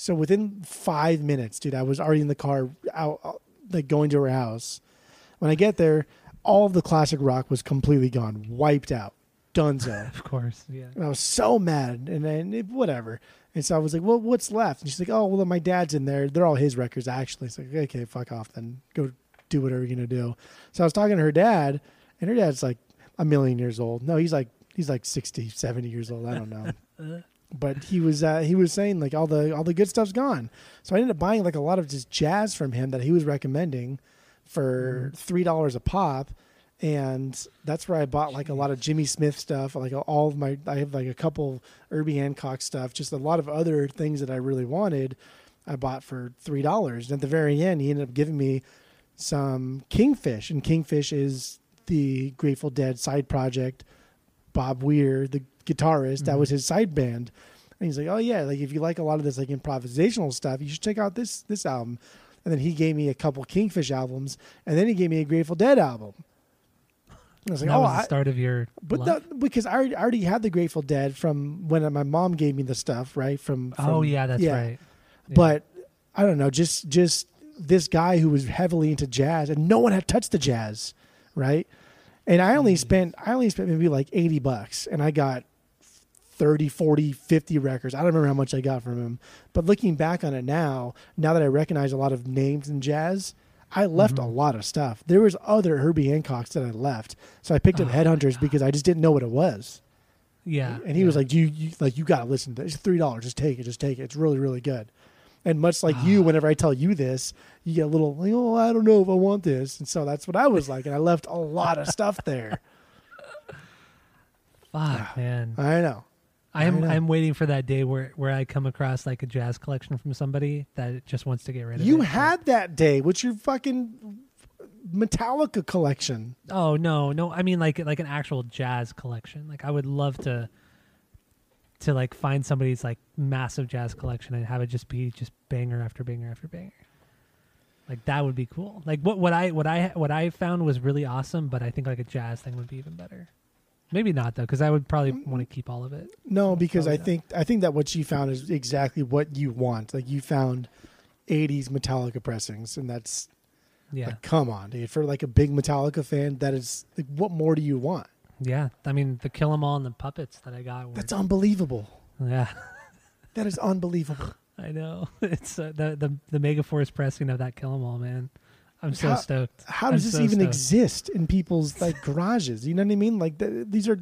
So within five minutes, dude, I was already in the car, out, out like going to her house. When I get there, all of the classic rock was completely gone, wiped out, donezo. (laughs) Of course, yeah. and I was so mad, and then it, whatever. And so I was like, "Well, what's left?" And she's like, "Oh, well, my dad's in there. They're all his records, actually." It's like, "Okay, fuck off, then. Go do whatever you're gonna do." So I was talking to her dad, and her dad's like a million years old. No, he's like he's like 60, 70 years old. I don't know (laughs) but he was uh, he was saying like all the all the good stuff's gone. So I ended up buying like a lot of just jazz from him that he was recommending for three dollars a pop, and that's where I bought like a lot of Jimmy Smith stuff. Like all of my I have like a couple Herbie Hancock stuff, just a lot of other things that I really wanted. I bought for three dollars. And at the very end, he ended up giving me some Kingfish, and Kingfish is the Grateful Dead side project. Bob Weir, the guitarist, that Mhm. was his side band. And he's like, "Oh yeah, like if you like a lot of this like improvisational stuff, you should check out this this album." And then he gave me a couple Kingfish albums, and then he gave me a Grateful Dead album. I was like, that "Oh, was the I, start of your. but that, because I already, I already had the Grateful Dead from when my mom gave me the stuff, right? From, from oh yeah, that's yeah. right. Yeah. But I don't know, just just this guy who was heavily into jazz, and no one had touched the jazz, right? And I only Mm. spent I only spent maybe like eighty bucks, and I got 30, 40, 50 records. I don't remember how much I got from him, but looking back on it now, now that I recognize a lot of names in jazz. I left Mhm. a lot of stuff. There was other Herbie Hancocks that I left, so I picked up Oh, Headhunters because I just didn't know what it was. yeah, And he yeah. was like, "You, you like you got to listen to it. It's three dollars. Just take it. Just take it. It's really, really good." And much like you, ah. whenever I tell you this, you get a little like, "Oh, I don't know if I want this." And so that's what I was like, and I left a lot of stuff there. (laughs) Fuck, ah, man. I know. I am. I. I'm waiting for that day where where I come across like a jazz collection from somebody that just wants to get rid of it. You had that day. What's your fucking Metallica collection? Oh no, no. I mean like like an actual jazz collection. Like I would love to to like find somebody's like massive jazz collection and have it just be just banger after banger after banger. Like that would be cool. Like what what I what I what I found was really awesome, but I think like a jazz thing would be even better. Maybe not though, because I would probably mm, want to mm. keep all of it. No, because I Probably not. think I think that what you found is exactly what you want. Like you found '80s Metallica pressings, and that's Yeah, like, come on, dude. For like a big Metallica fan, that is like, what more do you want? Yeah. I mean, the Kill 'Em All and the puppets that I got. Were, That's unbelievable. yeah. (laughs) That is unbelievable. (laughs) I know. (laughs) It's uh, the the the Megaforce pressing of that Kill 'Em All, man. I'm so How- stoked. How does I'm this so even stoked. exist in people's like garages? You know what I mean? Like th- these are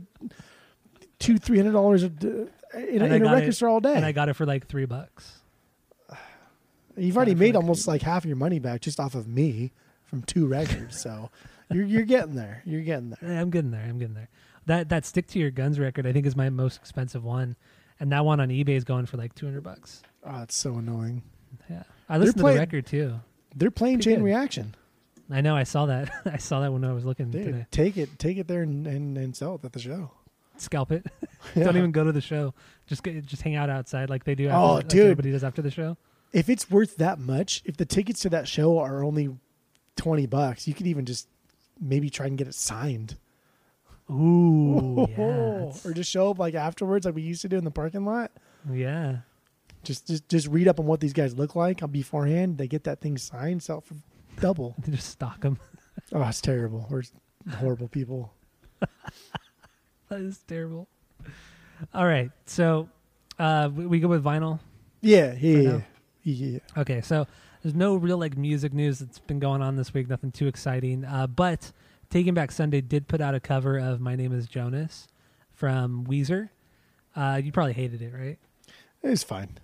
two, three hundred dollars in, a- in a record store all day. And I got it for like three bucks. You've already got it for, made like, almost like half your money back just off of me from two records. So you're you're getting there. You're getting there. I'm getting there. I'm getting there. That that stick to your guns record, I think, is my most expensive one, and that one on eBay is going for like 200 bucks. Ah, oh, it's so annoying. Yeah, I listened to the record too. They're playing Pretty Chain good. Reaction. I know. I saw that. (laughs) I saw that when I was looking Dude, today. take it, take it there and, and, and sell it at the show. Scalp it. (laughs) (laughs) Yeah. Don't even go to the show. Just get, just hang out outside like they do. After, Oh, like dude. everybody does after the show. If it's worth that much, if the tickets to that show are only twenty bucks, you could even just maybe try and get it signed. Ooh, (laughs) yeah, or just show up like afterwards, like we used to do in the parking lot. yeah. Just just just read up on what these guys look like on beforehand. They get that thing signed, sell for double. (laughs) They just stock them. (laughs) Oh, it's terrible. We're horrible people. that is terrible. All right, so uh, we, we go with vinyl. Yeah, yeah, yeah. Okay, so there's no real like music news that's been going on this week. Nothing too exciting. Uh, but Taking Back Sunday did put out a cover of "My Name Is Jonas" from Weezer. Uh, you probably hated it, right? It was fine.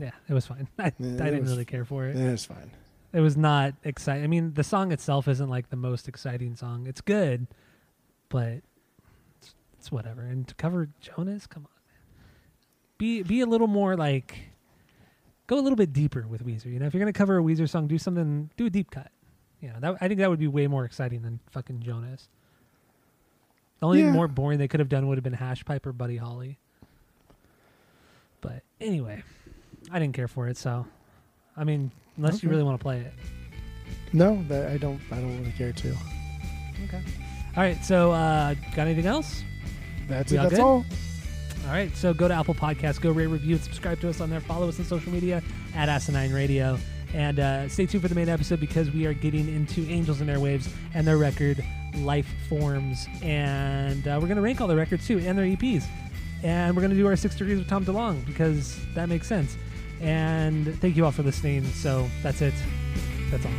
Yeah, it was fine. (laughs) I, Yeah, I didn't was- really care for it. Yeah, was fine. It was not exciting. I mean, the song itself isn't like the most exciting song. It's good, but it's, it's whatever. And to cover Jonas, come on, man. Be be a little more like go a little bit deeper with Weezer. You know, if you're gonna cover a Weezer song, do something, do a deep cut. You know, that, I think that would be way more exciting than fucking Jonas. The only Yeah. more boring they could have done would have been Hash Pipe or Buddy Holly. But anyway, I didn't care for it. So, I mean, unless you really want to play it. No, that I don't. I don't really care to. Okay. All right. So, uh, got anything else? That's We it. all That's good? all. All right. So, go to Apple Podcasts, go rate, review, and subscribe to us on there. Follow us on social media at Asinine Radio. And uh, stay tuned for the main episode because we are getting into Angels and Airwaves and their record, Life Forms. And uh, we're going to rank all the records too and their EPs. And we're going to do our six degrees with Tom DeLonge because that makes sense. And thank you all for listening. So, that's it. That's all.